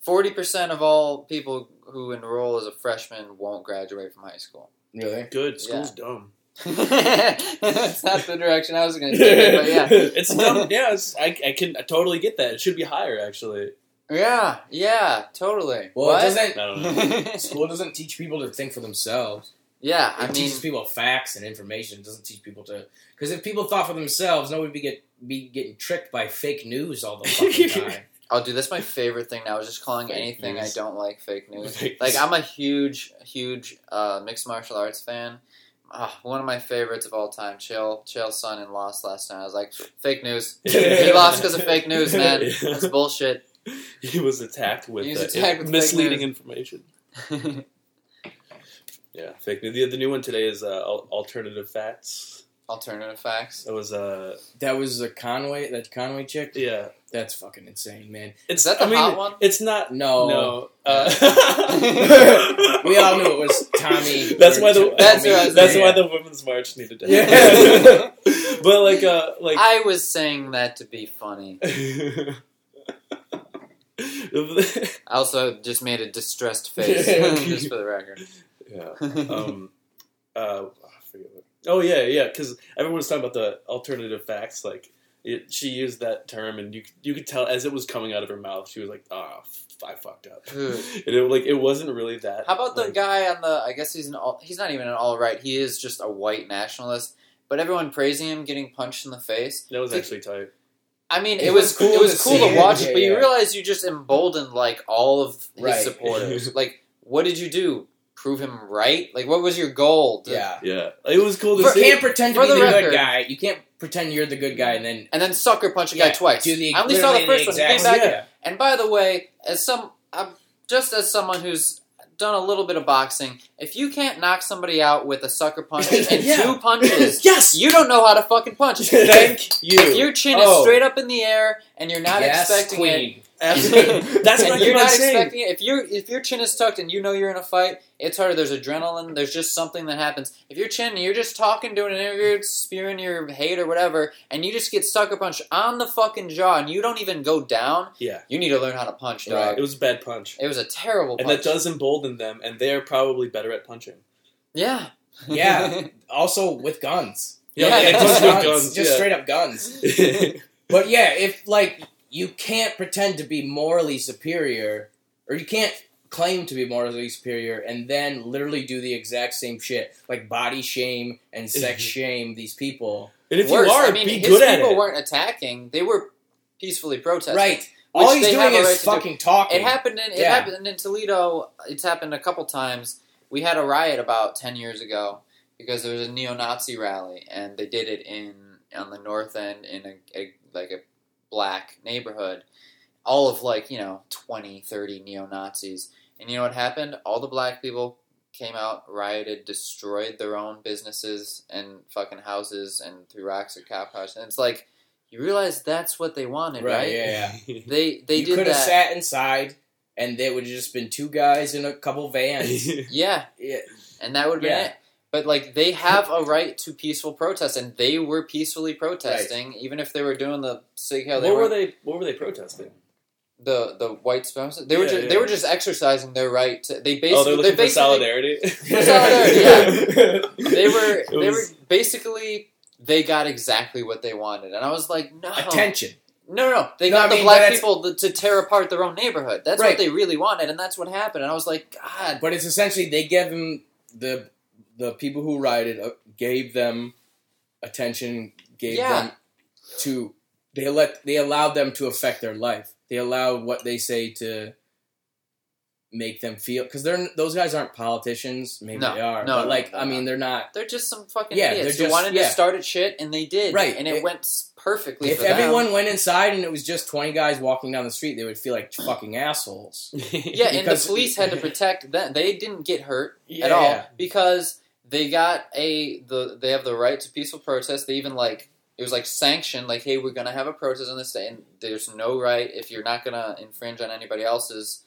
forty percent of all people who enroll as a freshman won't graduate from high school. Really? good. School's dumb. <laughs> <laughs> That's not the direction I was going to take it, but yeah. <laughs> it's dumb. Yeah, it's, I, I can totally get that. It should be higher, actually. Yeah, yeah, totally. Well, what? it doesn't. I don't know. School doesn't teach people to think for themselves. yeah, It I mean, teaches people facts and information. It doesn't teach people to. Because if people thought for themselves, nobody would be get be getting tricked by fake news all the fucking time. Oh, dude, that's my favorite thing now. Is just calling Fake anything news. I don't like fake news. Fake Like. I'm a huge, huge uh, mixed martial arts fan. Ah, one of my favorites of all time, Chael Chael's son in Lost last night. I was like, fake news. <laughs> he lost because of fake news, man. <laughs> That's bullshit. He was attacked with, He was uh, with misleading information. <laughs> Yeah, fake news. The, the new one today is uh, alternative facts. Alternative facts. That was uh, That was a Conway. That Conway chick. yeah. That's fucking insane, man. It's that the I mean, hot one? It's not. No. No. Uh, <laughs> We all knew it was Tommy. That's why the That's what I was that's saying. why the women's march needed to Yeah. happen. <laughs> but like uh like I was saying that to be funny. <laughs> I also just made a distressed face, just for the record. yeah. Um. Uh. I forget what. Oh yeah, yeah. Because everyone was talking about the alternative facts. Like it, she used that term, and you you could tell as it was coming out of her mouth, she was like, "Ah, f- I fucked up." <laughs> And it like it wasn't really that. How about the like, guy on the? I guess he's an. All, he's not even an all right. He is just a white nationalist. But everyone praising him getting punched in the face. That was actually tight. I mean, it, It was was cool It was to cool to it. watch, Yeah, but you yeah. realize you just emboldened like all of his Right. supporters. <laughs> like, what did you do? Prove him right? Like, what was your goal? To- Yeah. Yeah, it was cool to You see. can't pretend to For be the the, good guy. You can't pretend you're the good guy and then And then sucker punch a yeah, guy twice. Do the, I only saw the literally first one. He came back. same- And by the way, as some, I'm just as someone who's done a little bit of boxing, if you can't knock somebody out with a sucker punch <laughs> and Yeah. two punches, <laughs> yes. you don't know how to fucking punch. Thank you. If your chin Oh. is straight up in the air and you're not Yes, expecting it, queen. Absolutely. <laughs> That's what you're keep on not saying. expecting it. If your if your chin is tucked and you know you're in a fight, it's harder. There's adrenaline. There's just something that happens. If your chin, you're just talking, doing an interview, spewing your hate or whatever, and you just get sucker punched on the fucking jaw, and you don't even go down. Yeah. You need to learn how to punch, dog. Right. It was a bad punch. It was a terrible And punch. that does embolden them, and they're probably better at punching. yeah. Yeah. <laughs> Also with guns. Yeah, it Just Just with guns. guns. Just yeah. straight up guns. <laughs> But yeah, if like you can't pretend to be morally superior, or you can't claim to be morally superior, and then literally do the exact same shit, like body shame and sex mm-hmm. shame these people. And if Worse, you are, I mean, be his good at people it. weren't attacking; they were peacefully protesting. Right. All he's doing have is right to do. fucking talking. It happened in it Yeah. happened in Toledo. It's happened a couple times. We had a riot about ten years ago because there was a neo-Nazi rally, and they did it in on the north end in a, a like a black neighborhood. All of like you know 20, 30 neo-Nazis, and you know what happened? All the black people came out, rioted, destroyed their own businesses and fucking houses, and threw rocks at cop cars. And it's like you realize that's what they wanted, Right, right? yeah, yeah. <laughs> They they you did could have sat inside, and there would have just been two guys in a couple vans. <laughs> Yeah, yeah, and that would have been Yeah. it. But like they have a right to peaceful protest, and they were peacefully protesting, even if they were doing the sig what were they? What were they protesting? the the white supremacists. They were just, yeah. they were just exercising their right. To, they basically oh, they're looking they <laughs> for solidarity. solidarity, <laughs> they were It they were basically they got exactly what they wanted, and I was like, no, attention. no, no, no. They No, got I the black people to, to tear apart their own neighborhood. That's Right. what they really wanted, and that's what happened. And I was like, God, But it's essentially they gave them the the people who rioted uh, gave them attention, gave Yeah. them to they let they allowed them to affect their life. They allowed what they say to make them feel because they're those guys aren't politicians. Maybe No, they are, no, but like I mean, they're not. They're just some fucking Yeah, idiots they're who just- wanted yeah. to start at shit, and they did. Right. and it, It- went s- perfectly. If for them. everyone went inside and it was just twenty guys walking down the street, they would feel like fucking assholes. <laughs> yeah, and the police had to protect them. They didn't get hurt <laughs> Yeah, at all yeah. because they got a the they have the right to peaceful protest. They even like it was like sanctioned, like, hey, we're gonna have a protest on this day, and there's no right if you're not gonna infringe on anybody else's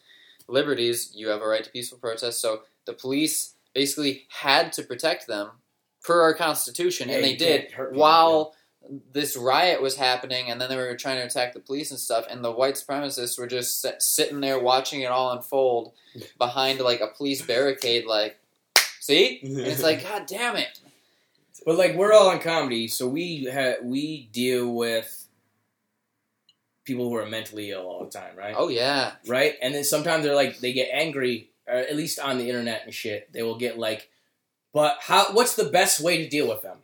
liberties, you have a right to peaceful protest. So the police basically had to protect them per our constitution, Yeah, and they did hurt people, while this riot was happening, and then they were trying to attack the police and stuff, and the white supremacists were just sitting there watching it all unfold behind like a police barricade, like, see? And it's like, <laughs> God damn it! But like we're all in comedy, so we ha- we deal with people who are mentally ill all the time, right? Oh yeah, Right? And then sometimes they're like they get angry, or at least on the internet and shit. They will get like, but how? What's the best way to deal with them?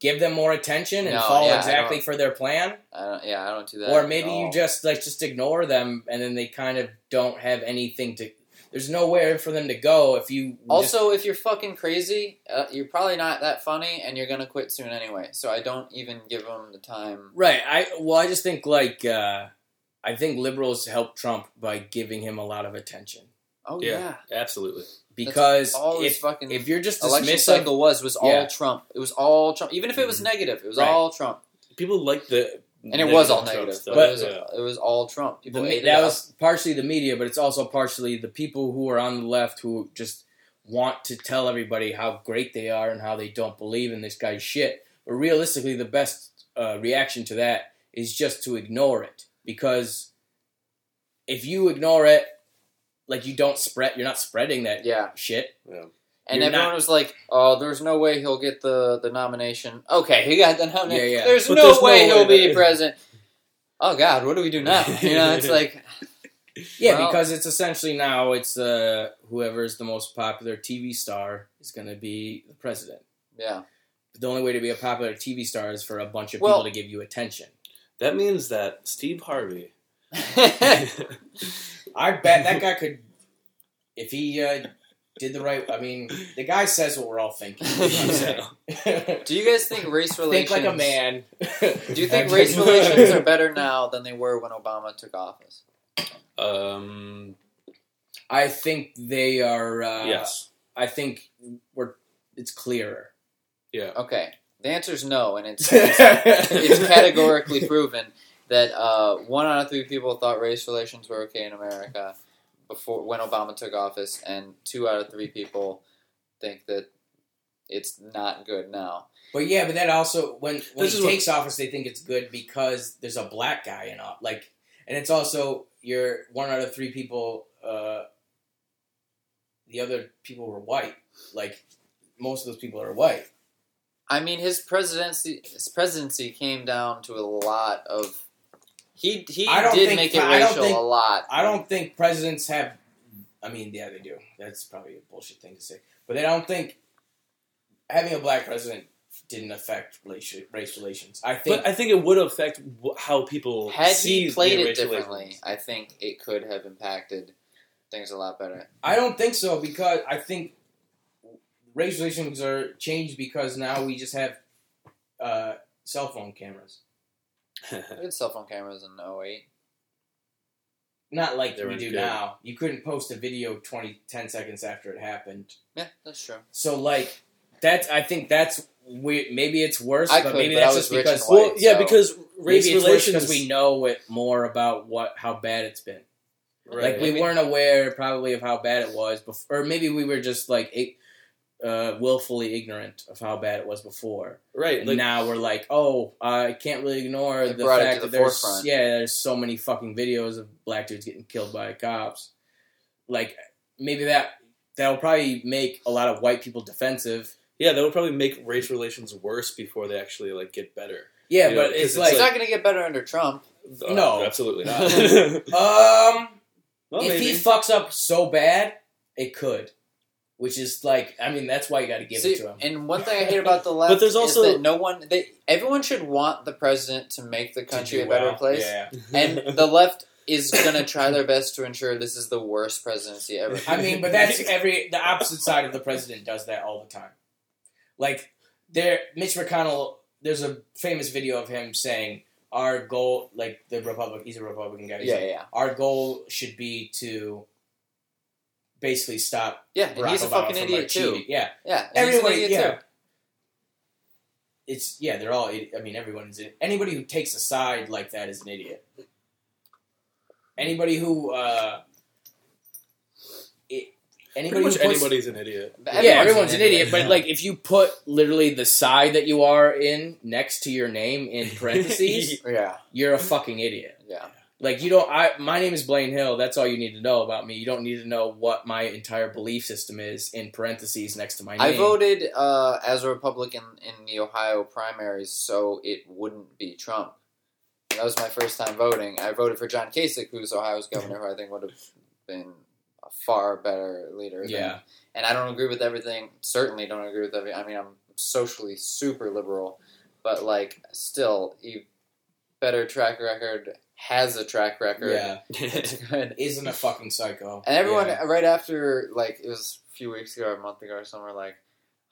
Give them more attention and No, follow yeah, exactly for their plan, I don't. Yeah, I don't do that. or at maybe you just like just ignore them, and then they kind of don't have anything to. There's nowhere for them to go if you just- Also, if you're fucking crazy, uh, you're probably not that funny, and you're gonna quit soon anyway. So I don't even give them the time. Right. I well, I just think like uh, I think liberals help Trump by giving him a lot of attention Oh yeah, yeah, absolutely. because all if fucking if you're just election dismissive, cycle was was all Yeah. Trump. It was all Trump. Even if it was Mhm. negative, it was Right. all Trump. People like the And it was all Trump negative, stuff. but, it, was, yeah. it was all Trump. People me- ate it that up. was partially the media, but it's also partially the people who are on the left who just want to tell everybody how great they are and how they don't believe in this guy's shit. But realistically, the best uh, reaction to that is just to ignore it because if you ignore it, like you don't spread, you're not spreading that yeah. shit. And You're everyone not- was like, "Oh, there's no way he'll get the, the nomination." Okay, he got the nomination. Yeah, yeah. There's, no, there's no way he'll be that- president. Oh God, what do we do now? You know, it's <laughs> like, Yeah, Well- because it's essentially now it's uh, whoever's the most popular TV star is going to be the president. yeah, The only way to be a popular TV star is for a bunch of Well- people to give you attention. That means that Steve Harvey. <laughs> <laughs> I bet that guy could, if he uh, did the right. I mean, the guy says what we're all thinking. <laughs> is what I'm saying. <laughs> do you guys think <laughs> race relations? Think like a man. Do you think race relations are better now than they were when Obama took office? Um, I think they are. Uh, yes. I think we're. It's clearer. Yeah. Okay, the answer is no, and it's it's categorically proven that uh, one out of three people thought race relations were okay in America before when Obama took office, and two out of three people think that it's not good now. But yeah, but that also when when This he is what- takes office, they think it's good because there's a black guy in office. Like, and it's also you're one out of three people. Uh, the other people were white. Like most of those people are white. I mean, his presidency his presidency came down to a lot of he he I don't did think- make it I racial think- a lot. I don't think presidents have. I mean, yeah, they do. That's probably a bullshit thing to say, but I don't think having a black president didn't affect race, race relations. I think But I think it would affect how people Had see he played it racial differently, relations. I think it could have impacted things a lot better. I don't think so because I think race relations are changed because now we just have uh, cell phone cameras. <laughs> We had cell phone cameras in 08. Not like They we weren't do good. now. You couldn't post a video 20, 10 seconds after it happened. Yeah, that's true. So like that's I think that's we maybe it's worse, I but could, maybe but I that's was just rich because and white. well, yeah, so- because race maybe it's worse relations because we know it more about what how bad it's been. right. Like we Maybe- weren't aware probably of how bad it was before, or maybe we were just like ig- uh, willfully ignorant of how bad it was before. right. And Like, now we're like, oh, I can't really ignore the fact to that the there's forefront. yeah, there's so many fucking videos of black dudes getting killed by cops. Like maybe that that'll probably make a lot of white people defensive. yeah, that will probably make race relations worse before they actually like get better. Yeah, You know, it's it's like, It's not going to get better under Trump. Uh, No. absolutely not. <laughs> um, well, if maybe. he fucks up so bad, it could. Which is like, I mean, that's why you got to give See, it to him. and one thing I hate about the <laughs> left But there's is also- that no one, they, everyone should want the president to make the country a better well. place. Yeah. <laughs> And the left is going to try their best to ensure this is the worst presidency ever. I mean, but that's <laughs> every the opposite side of the president does that all the time. Like there, Mitch McConnell. There's a famous video of him saying, "Our goal, like the Republic, he's a Republican guy. He's yeah, like, yeah, yeah. Our goal should be to basically stop Yeah, and Barack he's a Obama fucking idiot like, too. cheating. Yeah, Yeah, and he's an everybody. idiot Yeah, too. it's yeah. They're all. I mean, everyone's in, anybody who takes a side like that is an idiot. Anybody who. uh it, Pretty Anybody much puts, anybody's an idiot. Yeah, everyone's everyone's an an idiot. idiot. But like, if you put literally the side that you are in next to your name in <laughs> parentheses, Yeah, you're a fucking idiot. yeah. Like you don't. I my name is Blain Hill. That's all you need to know about me. You don't need to know what my entire belief system is in parentheses next to my name. I voted uh, as a Republican in the Ohio primaries, so it wouldn't be Trump. That was my first time voting. I voted for John Kasich, who's Ohio's governor, who I think would have been a far better leader. Than, Yeah. and I don't agree with everything. Certainly, don't agree with everything. I mean, I'm socially super liberal, but like, still, better track record has a track record. Yeah, <laughs> it's good. isn't a fucking psycho. And everyone Yeah. right after, like it was a few weeks ago or a month ago or somewhere, like,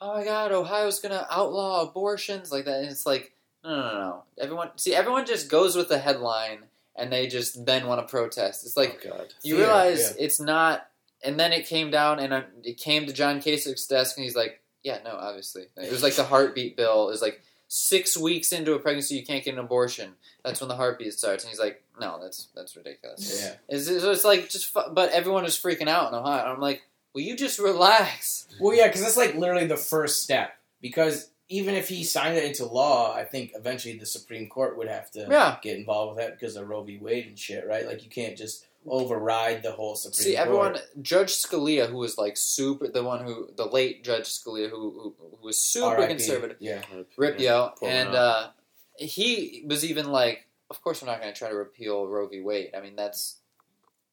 oh my god, Ohio's gonna outlaw abortions like that. And it's like, no, no, no, no. Everyone, see, everyone just goes with the headline and they just then want to protest. It's like oh, God. you Fear, realize it's not. And then it came down and uh, it came to John Kasich's desk and he's like, yeah, no, obviously. It was like the heartbeat bill is like six weeks into a pregnancy you can't get an abortion. That's when the heartbeat starts. And he's like, no, that's that's ridiculous. Yeah. It's, it's, like just, fu- but everyone is freaking out in Ohio. And I'm like, will you just relax? Well, yeah, because that's like literally the first step. Because even if he signed it into law, I think eventually the Supreme Court would have to Yeah. get involved with that because of Roe v. Wade and shit, right? Like you can't just override the whole Supreme See, Court. everyone, Judge Scalia, who was like super, the one who, the late Judge Scalia, who who, who was super RIP. conservative, Yeah. rip yo, Pull and uh, he was even like, of course, we're not going to try to repeal Roe v. Wade. I mean, that's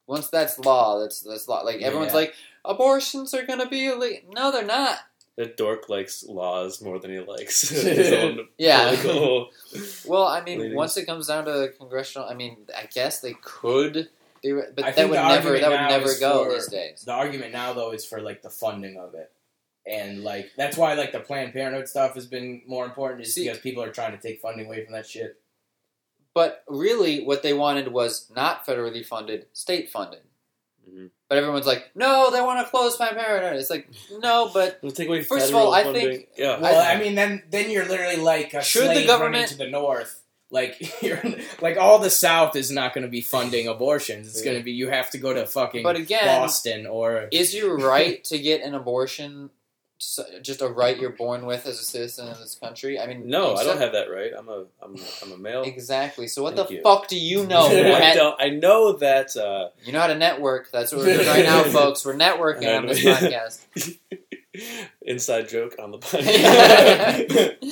once that's law, that's that's law. Like everyone's Yeah. like, abortions are going to be illegal. No, they're not. That dork likes laws more than he likes <laughs> <laughs> his own Yeah. political. Well, I mean, Leadings. once it comes down to congressional, I mean, I guess they could. Do it, but I that would never. That would never go for- these days. The argument now, though, is for like the funding of it, and like that's why like the Planned Parenthood stuff has been more important, is See- because people are trying to take funding away from that shit. But really, what they wanted was not federally funded, state funded. Mhm. But everyone's like, no, they want to close Planned Parenthood. It's like, no, <laughs> but We'll take away First of federal all, I think- yeah. Well, I- I, mean, then then you're literally like a Should the government- running to the north. Like <laughs> you're like all the South is not going to be funding abortions. It's Yeah. going to be you have to go to fucking But again- Boston or is your right to get an abortion just a right you're born with as a citizen of this country? I mean, no, I don't have that right. I'm a I'm I'm a male. Exactly. So what Thank the you. fuck do you know? <laughs> I don't. I know that. Uh, you know how to network. That's what we're doing right now, <laughs> folks. We're networking on this podcast. inside joke on the podcast.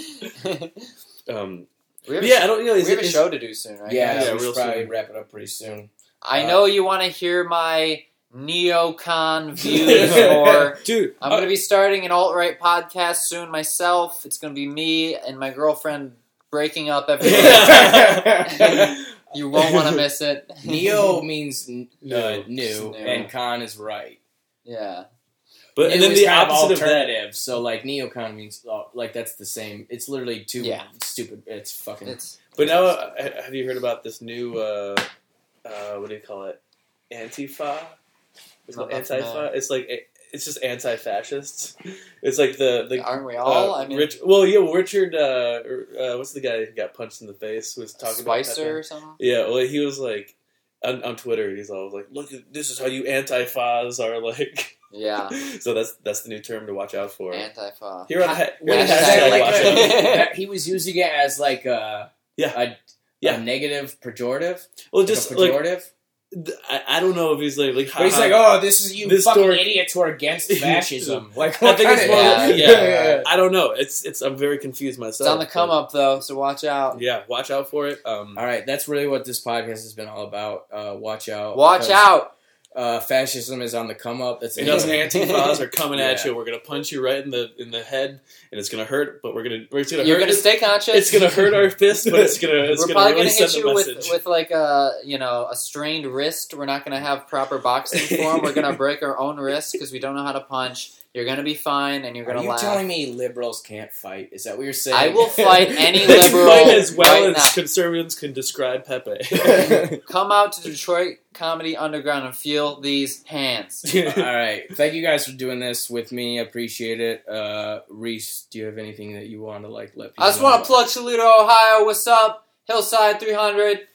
um, we have, yeah, sh- I don't. You know, we is have it, a is- show to do soon, right? yeah, Yeah, we real should probably soon. wrap it up pretty soon. I Uh, know you want to hear my neocon <laughs> views for. dude. I'm going to be starting an alt right podcast soon myself. It's going to be me and my girlfriend breaking up every <laughs> day. you won't want to miss it. Neo <laughs> means n- uh, No. new, New. and con is right. Yeah. But New and then is the kind of opposite of that. alternative. So like neocon means uh, like that's the same. It's literally too Yeah. stupid. It's fucking. It's But now, uh, have you heard about this new? Uh, uh, what do you call it? Antifa. It's called not Antifa. familiar. It's like it's just anti-fascists. <laughs> It's like the the aren't we all? uh, I mean, Rich, well, yeah, Richard. Uh, uh, what's the guy who got punched in the face? Was talking Spicer about or something. Yeah, well, he was like on, on Twitter. He's always like, "Look, this is how you antifas are <laughs> like." Yeah. <laughs> so that's that's the new term to watch out for. Antifa. Here on ha- Yeah, with hashtag hashtag like watch out. <laughs> he was using it as like a Yeah. a, Yeah. a negative pejorative. Well, Like just a like pejorative. th- I, I don't know if he's like like. but he's like, oh, this is you This fucking story- idiots who are against <laughs> fascism. like, I think it's of- more. Yeah. Like, Yeah. yeah, I don't know. It's it's. I'm very confused myself. It's on the come but- up though, so watch out. Yeah, watch out for it. Um, All right, that's really what this podcast has been all about. Uh, watch out. Watch out. Uh, fascism is on the come up. That's and those antifas are coming at <laughs> you. We're gonna punch you right in the in the head, and it's gonna hurt. But we're gonna we're gonna You're hurt. gonna stay conscious. it's gonna hurt our fist, but it's gonna <laughs> it's We're gonna probably really gonna hit you with, with like a you know a strained wrist. We're not gonna have proper boxing form. We're gonna <laughs> break our own wrist because we don't know how to punch. You're gonna be fine, and you're gonna Are you laugh. telling me liberals can't fight? Is that what you're saying? I will <laughs> fight any liberal fight as well right as now. conservatives can describe Pepe. <laughs> Come out to Detroit Comedy Underground and feel these hands. <laughs> All right. Thank you guys for doing this with me. Appreciate it. Uh, Reese, do you have anything that you want to like let people I just want to plug Toledo, Ohio. What's up? Hillside 300.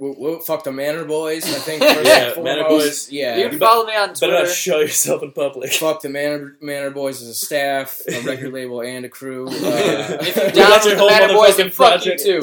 Wo- wo- fuck the Manor Boys. I think <laughs> first Yeah, and Manor. Boys. Yeah. You can follow me on Better Twitter. not show yourself in public. Fuck the Manor, Manor Boys as a staff, a record label, and a crew. <laughs> Uh, If you're That's <laughs> down your with the whole Manor Boys, then fuck you too.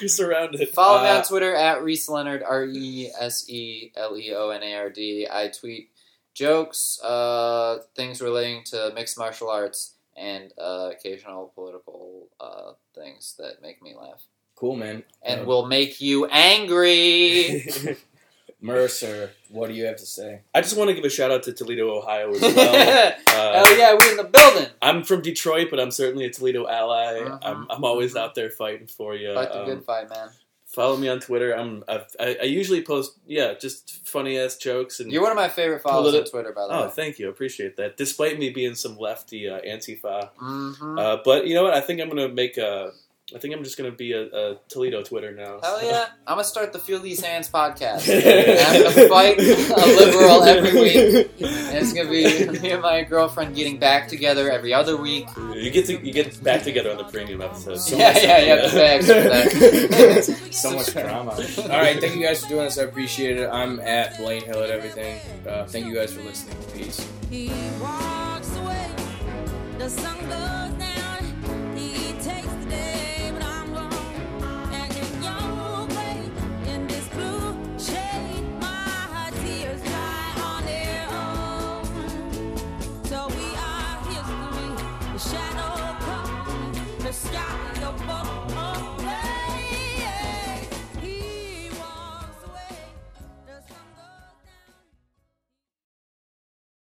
You're surrounded. Follow me Uh, on Twitter at Reese Leonard, R E S E L E O N A R D. I tweet jokes, uh, things relating to mixed martial arts, and uh, occasional political uh, things that make me laugh. Cool, man. And will make you angry. <laughs> Mercer, what do you have to say? I just want to give a shout out to Toledo, Ohio as <laughs> well. Uh, Hell yeah, we're in the building. I'm from Detroit, but I'm certainly a Toledo ally. Mhm. I'm, I'm always out there fighting for you. Fight the Um, good fight, man. follow me on Twitter. I'm I've, I, I usually post yeah just funny ass jokes and You're one of my favorite followers on Twitter, by the oh way. Oh, thank you appreciate that. Despite me being some lefty uh, Antifa, Mm-hmm. uh, but you know what? I think I'm gonna make a. I think I'm just gonna be a, a Toledo Twitter now. Hell yeah. I'm going to start the Feel These Hands <laughs> podcast. And I'm going to fight a liberal every week. And it's gonna be <laughs> me and my girlfriend getting back together every other week. You get to you get back together on the premium episode. So yeah, yeah, yeah. The bags for <laughs> so much drama. All right, thank you guys for doing this. I appreciate it. I'm at Blain Hill at everything. Uh, thank you guys for listening. Peace.